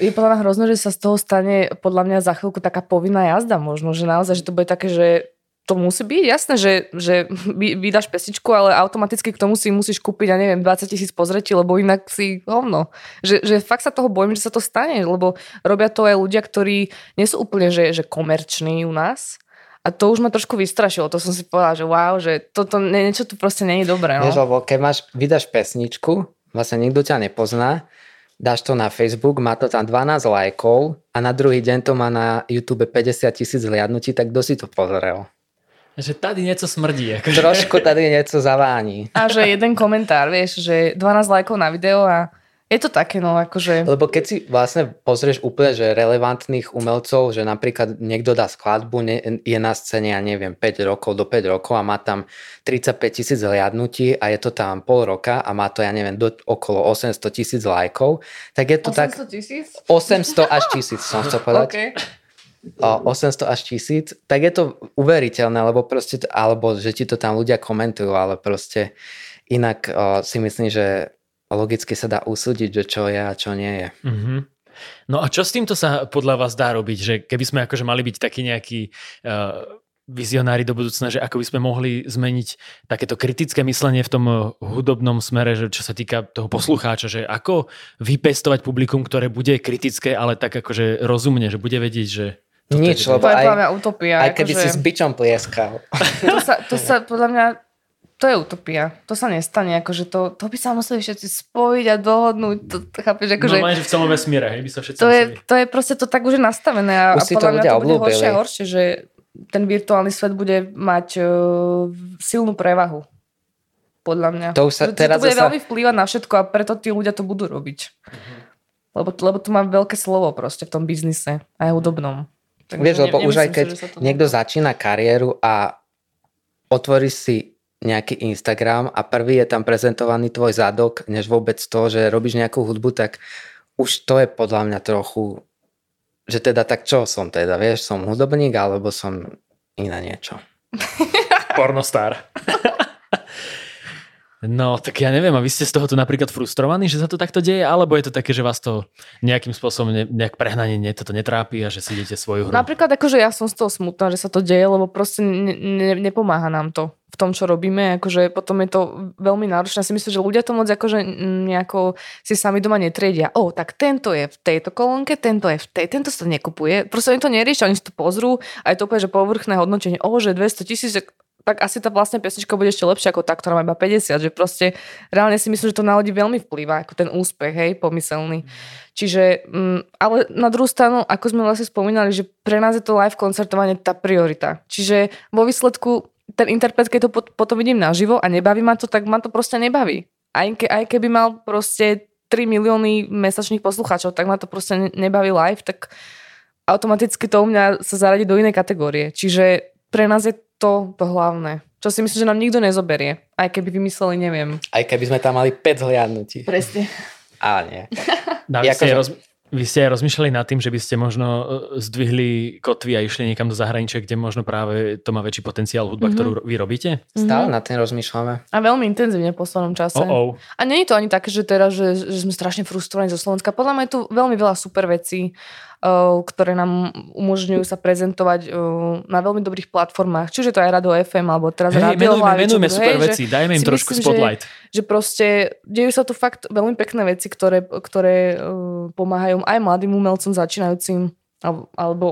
je podľa mňa hrozné, že sa z toho stane podľa mňa za chvíľku taká povinná jazda možno, že naozaj, že to bude také, že to musí byť jasné, že, že vy- vydáš pesničku, ale automaticky k tomu si musíš kúpiť, ja neviem, 20 tisíc pozretí, lebo inak si hovno. Že, že fakt sa toho bojím, že sa to stane, lebo robia to aj ľudia, ktorí nie sú úplne, že, že komerční u nás. A to už ma trošku vystrašilo. To som si povedala, že wow, že toto nie- niečo tu proste je dobré. No? Vieš, lebo keď máš, vydáš pesničku, vlastne nikto ťa nepozná, dáš to na Facebook, má to tam 12 lajkov a na druhý deň to má na YouTube 50 tisíc hliadnutí, tak kto si to pozrel? Že tady niečo smrdí. Akože. Trošku tady niečo zaváni. A že jeden komentár, vieš, že 12 lajkov na video a je to také, no akože... Lebo keď si vlastne pozrieš úplne, že relevantných umelcov, že napríklad niekto dá skladbu, ne, je na scéne, ja neviem, 5 rokov do 5 rokov a má tam 35 tisíc hliadnutí a je to tam pol roka a má to, ja neviem, do, okolo 800 tisíc lajkov, tak je to tak 800 tisíc? 800 až tisíc, som chcel povedať. Okay. O 800 až tisíc, tak je to uveriteľné, lebo proste, alebo že ti to tam ľudia komentujú, ale proste inak o, si myslím, že logicky sa dá usúdiť, že čo je a čo nie je. Mhm. No a čo s týmto sa podľa vás dá robiť? Že keby sme akože mali byť takí nejakí uh, vizionári do budúcna, že ako by sme mohli zmeniť takéto kritické myslenie v tom eh, hudobnom smere, že čo sa týka toho poslucháča, že ako vypestovať publikum, ktoré bude kritické, ale tak akože rozumne, že bude vedieť, že toto Nič, je, lebo To je aj, podľa mňa utopia. aj keby akože, si s bičom plieskal. to, sa, to sa podľa mňa to je utopia. To sa nestane. Akože to, to by sa museli všetci spojiť a dohodnúť. To, to chápeš, akože... Normálne, že v celom vesmíre, hej, by sa všetci to je, museli. to je proste to tak už je nastavené a, Už a si to podľa mňa to bude obľúbili. horšie a horšie, že ten virtuálny svet bude mať uh, silnú prevahu. Podľa mňa. To už sa Že teraz to bude zasa- veľmi vplývať na všetko a preto tí ľudia to budú robiť. Lebo, lebo to má veľké slovo proste v tom biznise, aj hudobnom. Takže Vieš, ne- lebo už aj si, keď to niekto dá. začína kariéru a otvorí si nejaký Instagram a prvý je tam prezentovaný tvoj zadok, než vôbec to, že robíš nejakú hudbu, tak už to je podľa mňa trochu, že teda tak čo som teda, vieš, som hudobník alebo som iné niečo. Pornostar. No, tak ja neviem, a vy ste z tohoto napríklad frustrovaní, že sa to takto deje, alebo je to také, že vás to nejakým spôsobom ne, nejak prehnanie ne, toto netrápi a že si idete svoju hru? Napríklad akože ja som z toho smutná, že sa to deje, lebo proste ne, ne, nepomáha nám to v tom, čo robíme. Akože potom je to veľmi náročné. Ja si myslím, že ľudia to moc akože nejako si sami doma netriedia. O, tak tento je v tejto kolónke, tento je v tej, tento sa nekupuje. Proste oni to neriešia, oni si to pozrú a je to úplne, že povrchné hodnotenie. O, že 200 tisíc, tak asi tá vlastne pesnička bude ešte lepšia ako tá, ktorá má iba 50, že proste reálne si myslím, že to na ľudí veľmi vplýva, ako ten úspech, hej, pomyselný. Čiže, mm, ale na druhú stranu, ako sme vlastne spomínali, že pre nás je to live koncertovanie tá priorita. Čiže vo výsledku ten interpret, keď to pot- potom vidím naživo a nebaví ma to, tak ma to proste nebaví. Aj, ke, aj keby mal proste 3 milióny mesačných poslucháčov, tak ma to proste ne- nebaví live, tak automaticky to u mňa sa zaradí do inej kategórie. Čiže pre nás je to to hlavné. Čo si myslím, že nám nikto nezoberie. Aj keby vymysleli, neviem. Aj keby sme tam mali 5 hliadnutí. Presne. Ale nie. No, vy, Akože- ste aj roz, vy ste aj rozmýšľali nad tým, že by ste možno e, zdvihli kotvy a išli niekam do zahraničia, kde možno práve to má väčší potenciál hudba, Mhm. ktorú vy robíte? Stále na tým rozmýšľame. A veľmi intenzívne v poslednom čase. Oh, oh. A nie je to ani také, že teraz, že, že sme strašne frustrovaní zo Slovenska. Podľa mňa je tu veľmi veľa super vecí ktoré nám umožňujú sa prezentovať na veľmi dobrých platformách. Čiže to aj Radio FM, alebo teraz Hej, Radio menujme, Hlavy, menujme super hej, veci, dajme im trošku myslím, spotlight. Že, že proste dejú sa tu fakt veľmi pekné veci, ktoré, ktoré pomáhajú aj mladým umelcom začínajúcim, alebo, alebo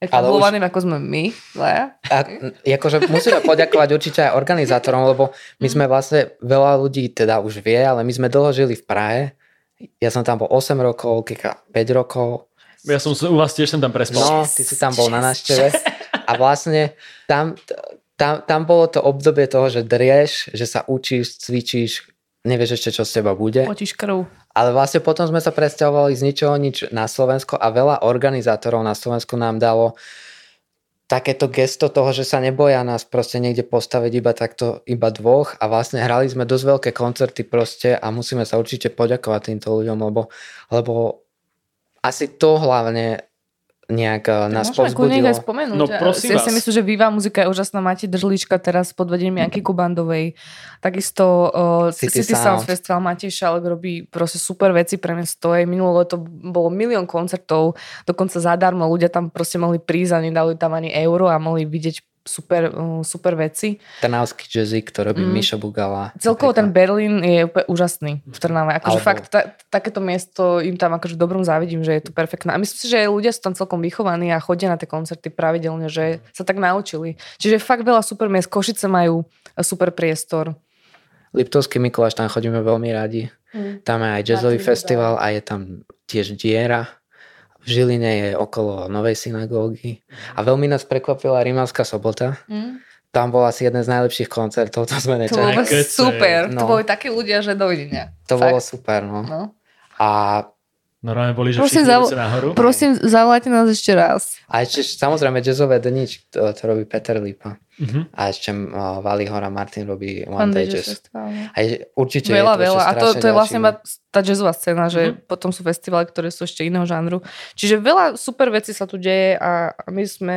etablovaným, ako sme my. dvaja. A, akože musíme poďakovať určite aj organizátorom, lebo my sme vlastne, veľa ľudí teda už vie, ale my sme dlho žili v Prahe. Ja som tam bol 8 rokov, Kika 5 rokov. Ja som u vás tiež som tam prespal. No, ty si tam bol na návšteve. A vlastne tam, tam, tam bolo to obdobie toho, že drieš, že sa učíš, cvičíš, nevieš ešte, čo z teba bude. Potíš krv. Ale vlastne potom sme sa presťahovali z ničoho nič na Slovensko a veľa organizátorov na Slovensku nám dalo takéto gesto toho, že sa neboja nás proste niekde postaviť iba takto, iba dvoch a vlastne hrali sme dosť veľké koncerty proste a musíme sa určite poďakovať týmto ľuďom, lebo, lebo asi to hlavne nejak eh, nás kľudne ich povzbudilo. aj spomenúť. No, prosím ja vás. si myslím, že Viva muzika je úžasná. Máte Držlička teraz pod vedením Janky Kubandovej. Takisto uh, City City, Sounds Sound. Festival Matej Šalek robí proste super veci pre mesto. Aj minulé to bolo milión koncertov, dokonca zadarmo. Ľudia tam proste mohli prísť a nedali tam ani euro a mohli vidieť super, uh, super veci. Trnavský jazyk, to robí Mm. Mišo Bugala. Celkovo ten. Berlín je úplne úžasný v Trnave. Akože Alebo- fakt, ta, takéto miesto im tam akože dobrom závidím, že je to perfektné. A myslím si, že ľudia sú tam celkom vychovaní a chodia na tie koncerty pravidelne, že sa tak naučili. Čiže fakt veľa super miest. Košice majú e, super priestor. Liptovský Mikuláš, tam chodíme veľmi radi. Mm. Tam je aj jazzový festival a je tam tiež diera. V Žiline je okolo Novej synagógy. A veľmi nás prekvapila Rímavská sobota. Mm. Tam bol asi jeden z najlepších koncertov, to sme To bolo nečakali. Super. To No. boli takí ľudia, že dovidenia. To Fakt. bolo super, no. No. A, Normálne boli, že Prosím, zav- nahoru. Prosím, zavolajte nás ešte raz. a ešte samozrejme jazzové dni, to, to robí Peter Lipa. Mhm. A ešte uh, Vali Hora Martin robí One One Day Jazz. No. A je, určite Veľa, je to veľa. A to, to je vlastne iba tá jazzová scéna, že potom sú festivaly, ktoré sú ešte iného žánru. Čiže veľa super vecí sa tu deje a a my sme,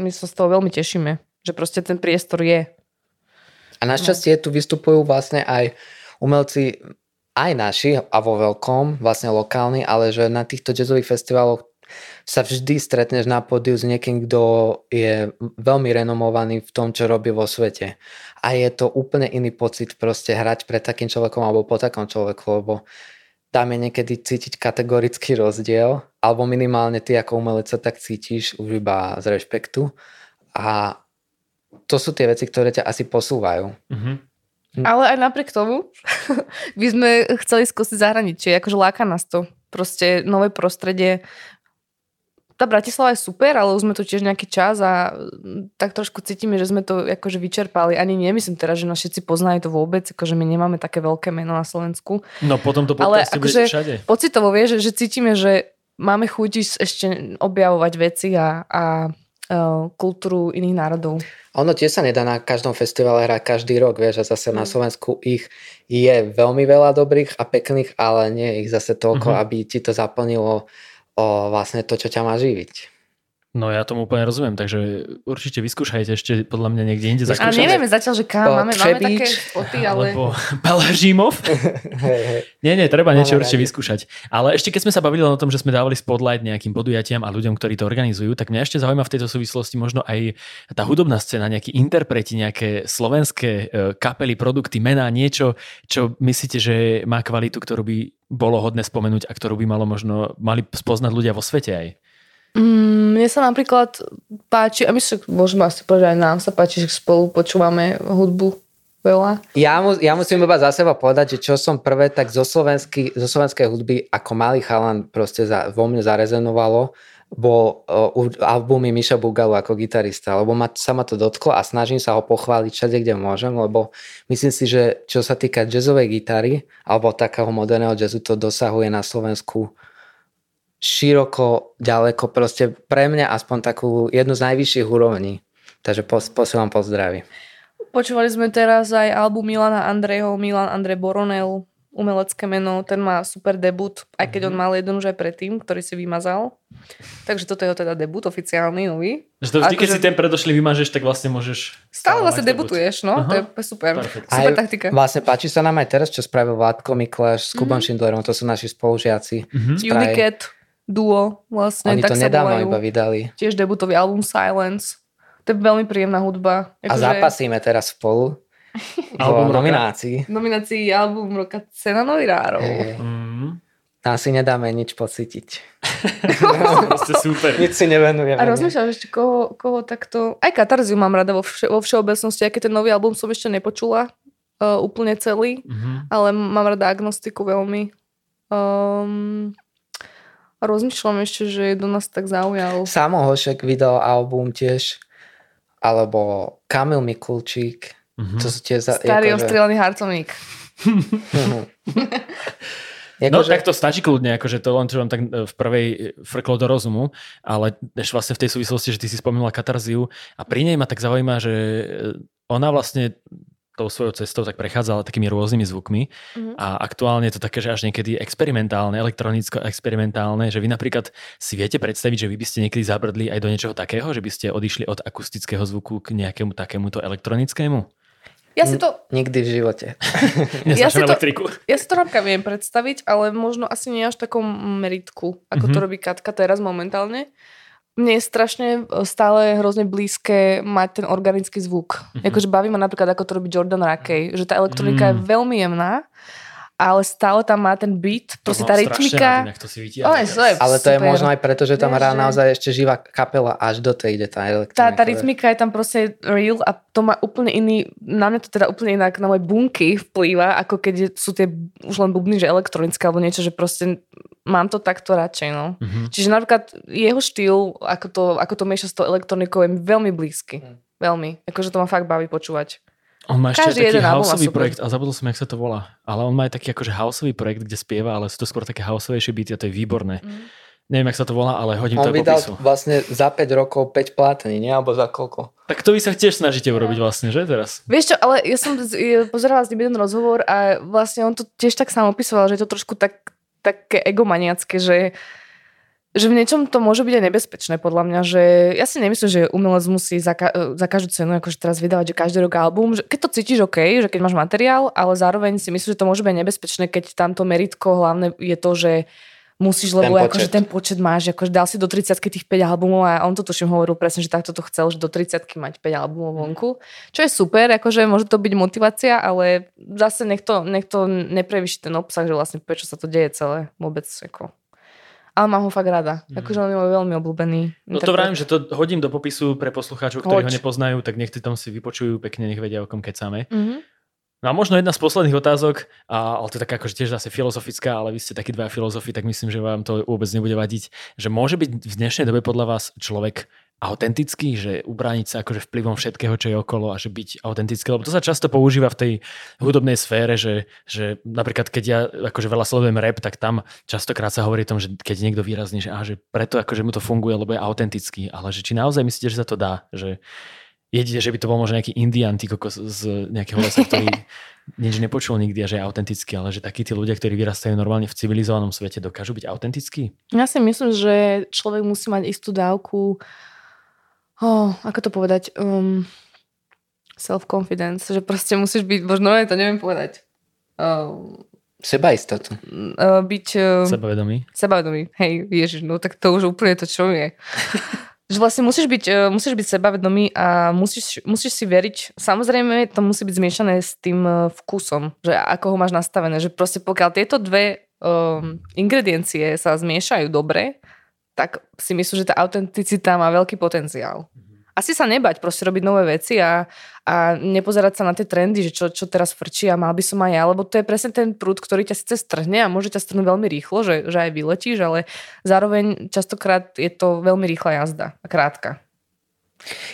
my sa z toho veľmi tešíme, že proste ten priestor je. A našťastie tu vystupujú vlastne aj umelci, aj naši a vo veľkom, vlastne lokálni, ale že na týchto jazzových festivaloch sa vždy stretneš na pódiu s niekým, kto je veľmi renomovaný v tom, čo robí vo svete. A je to úplne iný pocit proste hrať pred takým človekom alebo po takom človeku, lebo tam je niekedy cítiť kategorický rozdiel, alebo minimálne ty ako umelec sa tak cítiš už iba z rešpektu. A to sú tie veci, ktoré ťa asi posúvajú. Mhm. Hm. Ale aj napriek tomu by sme chceli skúsiť zahraničie, akože láka nás to. Proste nové prostredie. Tá Bratislava je super, ale už sme tu tiež nejaký čas a mm, tak trošku cítime, že sme to akože vyčerpali. Ani nemyslím teraz, že nás všetci poznajú to vôbec, akože my nemáme také veľké meno na Slovensku. No potom to Ale akože- všade. Pocitovo vie, že, že cítime, že máme chuť ešte objavovať veci a, a kultúru iných národov. Ono tiež sa nedá na každom festivale hrať každý rok, vieš, a zase Mm. na Slovensku ich je veľmi veľa dobrých a pekných, ale nie ich zase toľko, Mhm. aby ti to zaplnilo o vlastne to, čo ťa má živiť. No ja tomu úplne rozumiem, takže určite vyskúšajte ešte podľa mňa niekde inde. A Zakúšajte. nevieme zatiaľ, že kam. Máme, máme také spoty, ale... Alebo hej. Nie, nie, treba niečo určite vyskúšať. Ale ešte keď sme sa bavili o tom, že sme dávali spotlight nejakým podujatiam a ľuďom, ktorí to organizujú, tak mňa ešte zaujíma v tejto súvislosti možno aj tá hudobná scéna, nejakí interpreti, nejaké slovenské e, kapely, produkty, mená, niečo, čo myslíte, že má kvalitu, ktorú by bolo hodné spomenúť a ktorú by malo možno mali spoznať ľudia vo svete aj. Mm, mne sa napríklad páči, a my sa môžeme asi povedať, aj nám sa páči, že spolu počúvame hudbu veľa. Ja, mu, ja musím iba za seba povedať, že čo som prvé, tak zo, slovensky, zo slovenskej hudby ako malý chalan proste za, vo mne zarezenovalo, bol uh, albumy Miša Bugalu ako gitarista, lebo ma, sa ma to dotklo a snažím sa ho pochváliť všade, kde môžem, lebo myslím si, že čo sa týka jazzovej gitary alebo takého moderného jazzu, to dosahuje na Slovensku široko, ďaleko, proste pre mňa aspoň takú jednu z najvyšších úrovní. Takže pos, posielam pozdravy. Počúvali sme teraz aj album Milana Andrejho, Milan Andrej Boronel, umelecké meno, ten má super debut, aj keď on mal jeden už aj predtým, ktorý si vymazal. Takže toto je jeho teda debut oficiálny, nový. Že to vždy, keď Akože- si ten predošlý vymažeš, tak vlastne môžeš... Stále vlastne debutuješ, no, Aha. to je super. Perfekt. Super Aj taktika. Vlastne páči sa nám aj teraz, čo spravil Vládko Mikláš s Kubom mm. Schindlerom, to sú naši spolužiaci. Mhm. Prahy. Unicat, duo vlastne. Oni tak to sa nedávno volajú. iba vydali. Tiež debutový album Silence. To je veľmi príjemná hudba. A zápasíme teraz spolu Album nominácii. Nominácii album roka Cena novinárov. Hej. Mm. Tam si nedáme nič pocítiť. Proste super. Nič si nevenujeme. A rozmýšľam ešte, koho, koho takto... Aj Katarziu mám rada vo, vše, vo všeobecnosti, aj keď ten nový album som ešte nepočula uh, úplne celý, Mhm. ale mám rada agnostiku veľmi. Um, a rozmýšľam ešte, že do nás tak zaujal. Samo Hošek vydal album tiež, alebo Kamil Mikulčík, Mhm. čo sú tiež... Za, Starý akože- ostrelaný harcovník. Mhm. No Akože- tak to stačí kľudne, akože to len čo vám tak e, v prvej e, frklo do rozumu, ale ešte vlastne v tej súvislosti, že ty si spomínala katarziu a pri nej ma tak zaujíma, že e, ona vlastne tou svojou cestou tak prechádzala takými rôznymi zvukmi Mhm. a aktuálne je to také, že až niekedy experimentálne, elektronicko-experimentálne, že vy napríklad si viete predstaviť, že vy by ste niekedy zabrdli aj do niečoho takého, že by ste odišli od akustického zvuku k nejakému takémuto elektronickému? Ja si to, Nikdy v živote. Ja si Neznačnú to- elektriku. ja si to napríklad viem predstaviť, ale možno asi nie až v takom meritku, ako to Mhm. robí Katka teraz momentálne. Mne je strašne e, stále hrozne blízke mať ten organický zvuk. Mhm. Akože baví ma napríklad, ako to robí Jordan Rakey, že tá elektronika je Mm. veľmi jemná, ale stále tam má ten beat, proste tá To rád, si Oj, teraz. to je- Ale to je Super. možno aj preto, že tam Vieš, hrá naozaj ešte živá kapela, až do tej ide tá Tá, elektronika. tá rytmika je tam proste real a to má úplne iný, na mňa to teda úplne inak na moje bunky vplýva, ako keď sú tie už len bubny, že elektronické alebo niečo, že proste mám to takto radšej, no. Mhm. Čiže napríklad jeho štýl, ako to, ako to mieša s tou elektronikou, je mi veľmi blízky. Hm. Veľmi. Akože to ma fakt baví počúvať. On má ešte Každý taký houseový projekt, a zabudol som, jak sa to volá. Ale on má aj taký akože houseový projekt, kde spieva, ale sú to skôr také houseovejšie byty a to je výborné. Mm. Neviem, jak sa to volá, ale hodím On to vydal popisu. vlastne za 5 rokov 5 plátení, nie? Alebo za koľko? Tak to vy sa tiež snažíte urobiť vlastne, že teraz? Vieš čo, ale ja som pozerala s ním jeden rozhovor a vlastne on to tiež tak sám opisoval, že je to trošku tak, také egomaniacké, že že v niečom to môže byť aj nebezpečné podľa mňa, že ja si nemyslím, že umelec musí za, ka- za každú cenu akože teraz vydávať že každý rok album, že keď to cítiš OK, že keď máš materiál, ale zároveň si myslím, že to môže byť nebezpečné, keď tamto meritko hlavné je to, že musíš, lebo Ten akože ten počet máš, akože dal si do 30 tých 5 albumov a on to tuším hovoril presne, že takto to chcel, že do 30 mať 5 albumov vonku, čo je super, akože môže to byť motivácia, ale zase nech to, nech to ten obsah, že vlastne prečo sa to deje celé vôbec, ako. Ale mám ho fakt rada. Mhm. Akože on je veľmi obľúbený. No to vravím, že to hodím do popisu pre poslucháčov, ktorí ho Hoď. nepoznajú, tak nech tam si vypočujú pekne, nech vedia, o kom kecáme. Mhm. No a možno jedna z posledných otázok, a, ale to je taká akože tiež zase filozofická, ale vy ste takí dva filozofi, tak myslím, že vám to vôbec nebude vadiť, že môže byť v dnešnej dobe podľa vás človek autentický, že ubrániť sa akože vplyvom všetkého, čo je okolo a že byť autentický, lebo to sa často používa v tej hudobnej sfére, že, že napríklad keď ja akože veľa sledujem rap, tak tam častokrát sa hovorí o tom, že keď niekto výrazne, že, aha, že preto akože mu to funguje, lebo je autentický, ale že či naozaj myslíte, že sa to dá, že jedine, že by to bol možno nejaký indian, ty kokos z nejakého lesa, ktorý nič nepočul nikdy a že je autentický, ale že takí tí ľudia, ktorí vyrastajú normálne v civilizovanom svete, dokážu byť autentickí? Ja si myslím, že človek musí mať istú dávku, oh, ako to povedať, um, self-confidence, že proste musíš byť, možno ja to neviem povedať, um, Sebaistotu. uh, byť um, Sebavedomí? sebavedomý. Hej, ježiš, no tak to už úplne to, čo je. že vlastne musíš byť, uh, musíš byť sebavedomý a musíš, musíš si veriť. Samozrejme, to musí byť zmiešané s tým uh, vkusom, že ako ho máš nastavené. Že proste pokiaľ tieto dve um, ingrediencie sa zmiešajú dobre, tak si myslím, že tá autenticita má veľký potenciál. Asi sa nebať, proste robiť nové veci a, a nepozerať sa na tie trendy, že čo, čo teraz frčí a mal by som aj ja, lebo to je presne ten prúd, ktorý ťa síce strhne a môže ťa strhnúť veľmi rýchlo, že, že aj vyletíš, ale zároveň častokrát je to veľmi rýchla jazda a krátka.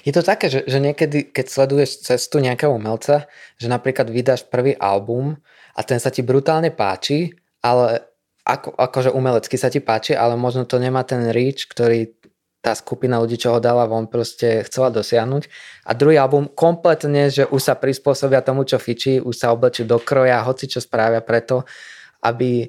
Je to také, že, že niekedy, keď sleduješ cestu nejakého umelca, že napríklad vydáš prvý album a ten sa ti brutálne páči, ale ako, akože umelecky sa ti páči, ale možno to nemá ten reach, ktorý tá skupina ľudí, čo ho dala von, proste chcela dosiahnuť. A druhý album kompletne, že už sa prispôsobia tomu, čo fičí, už sa oblečí do kroja, hoci čo spravia preto, aby,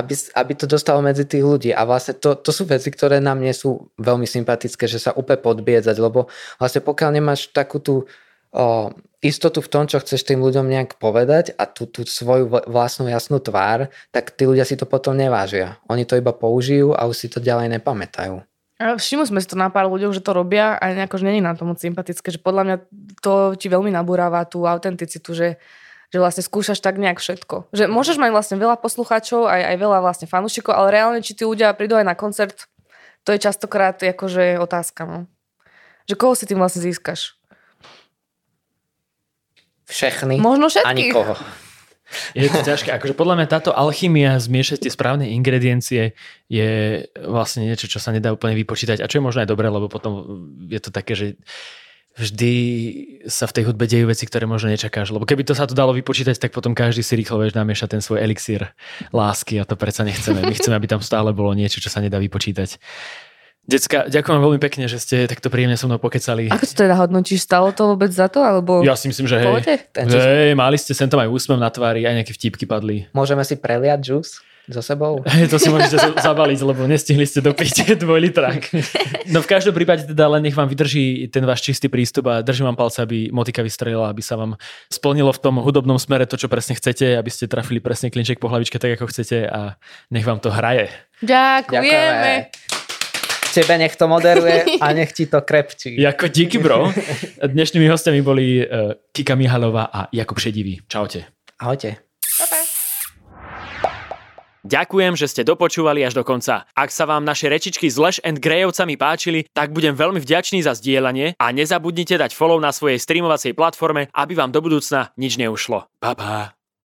aby, aby to dostalo medzi tých ľudí. A vlastne to, to sú veci, ktoré nám nie sú veľmi sympatické, že sa úplne podbiedzať, lebo vlastne pokiaľ nemáš takú tú o, istotu v tom, čo chceš tým ľuďom nejak povedať a tú, tú svoju vlastnú jasnú tvár, tak tí ľudia si to potom nevážia. Oni to iba použijú a už si to ďalej nepamätajú. Všimli sme si to na pár ľuďoch, že to robia a nejako, že není nám to sympatické, že podľa mňa to ti veľmi nabúráva tú autenticitu, že, že vlastne skúšaš tak nejak všetko. Že môžeš mať vlastne veľa poslucháčov, aj, aj veľa vlastne fanúšikov, ale reálne, či tí ľudia prídu aj na koncert, to je častokrát akože otázka. No. Že koho si tým vlastne získaš? Všechny. Možno A všetkých. nikoho. Je to ťažké. Akože podľa mňa táto alchymia, zmiešať tie správne ingrediencie je vlastne niečo, čo sa nedá úplne vypočítať. A čo je možno aj dobré, lebo potom je to také, že vždy sa v tej hudbe dejú veci, ktoré možno nečakáš. Lebo keby to sa to dalo vypočítať, tak potom každý si rýchlo vieš namieša ten svoj elixír lásky a to predsa nechceme. My chceme, aby tam stále bolo niečo, čo sa nedá vypočítať. Decka, ďakujem veľmi pekne, že ste takto príjemne so mnou pokecali. Ako to teda hodnotíš? Stalo to vôbec za to? Alebo Ja si myslím, že hej. Ten, čo, Hej, mali ste sem tam aj úsmev na tvári, aj nejaké vtipky padli. môžeme si preliať juice so sebou? To si môžete za- zabaliť, lebo nestihli ste dopiť dvojlitrák. No v každom prípade teda len nech vám vydrží ten váš čistý prístup a držím vám palce, aby motika vystrelila, aby sa vám splnilo v tom hudobnom smere to, čo presne chcete, aby ste trafili presne klinček po hlavičke tak, ako chcete a nech vám to hraje. Ďakujeme. Tebe nech to moderuje a nech ti to krepčí. Jako díky bro. Dnešnými hostiami boli uh, Kika Mihalová a Jakub Šedivý. Čaute. Ahojte. Ďakujem, že ste dopočúvali až do konca. Ak sa vám naše rečičky s Lash and Greyovcami páčili, tak budem veľmi vďačný za zdieľanie a nezabudnite dať follow na svojej streamovacej platforme, aby vám do budúcna nič neušlo. Pa, pa.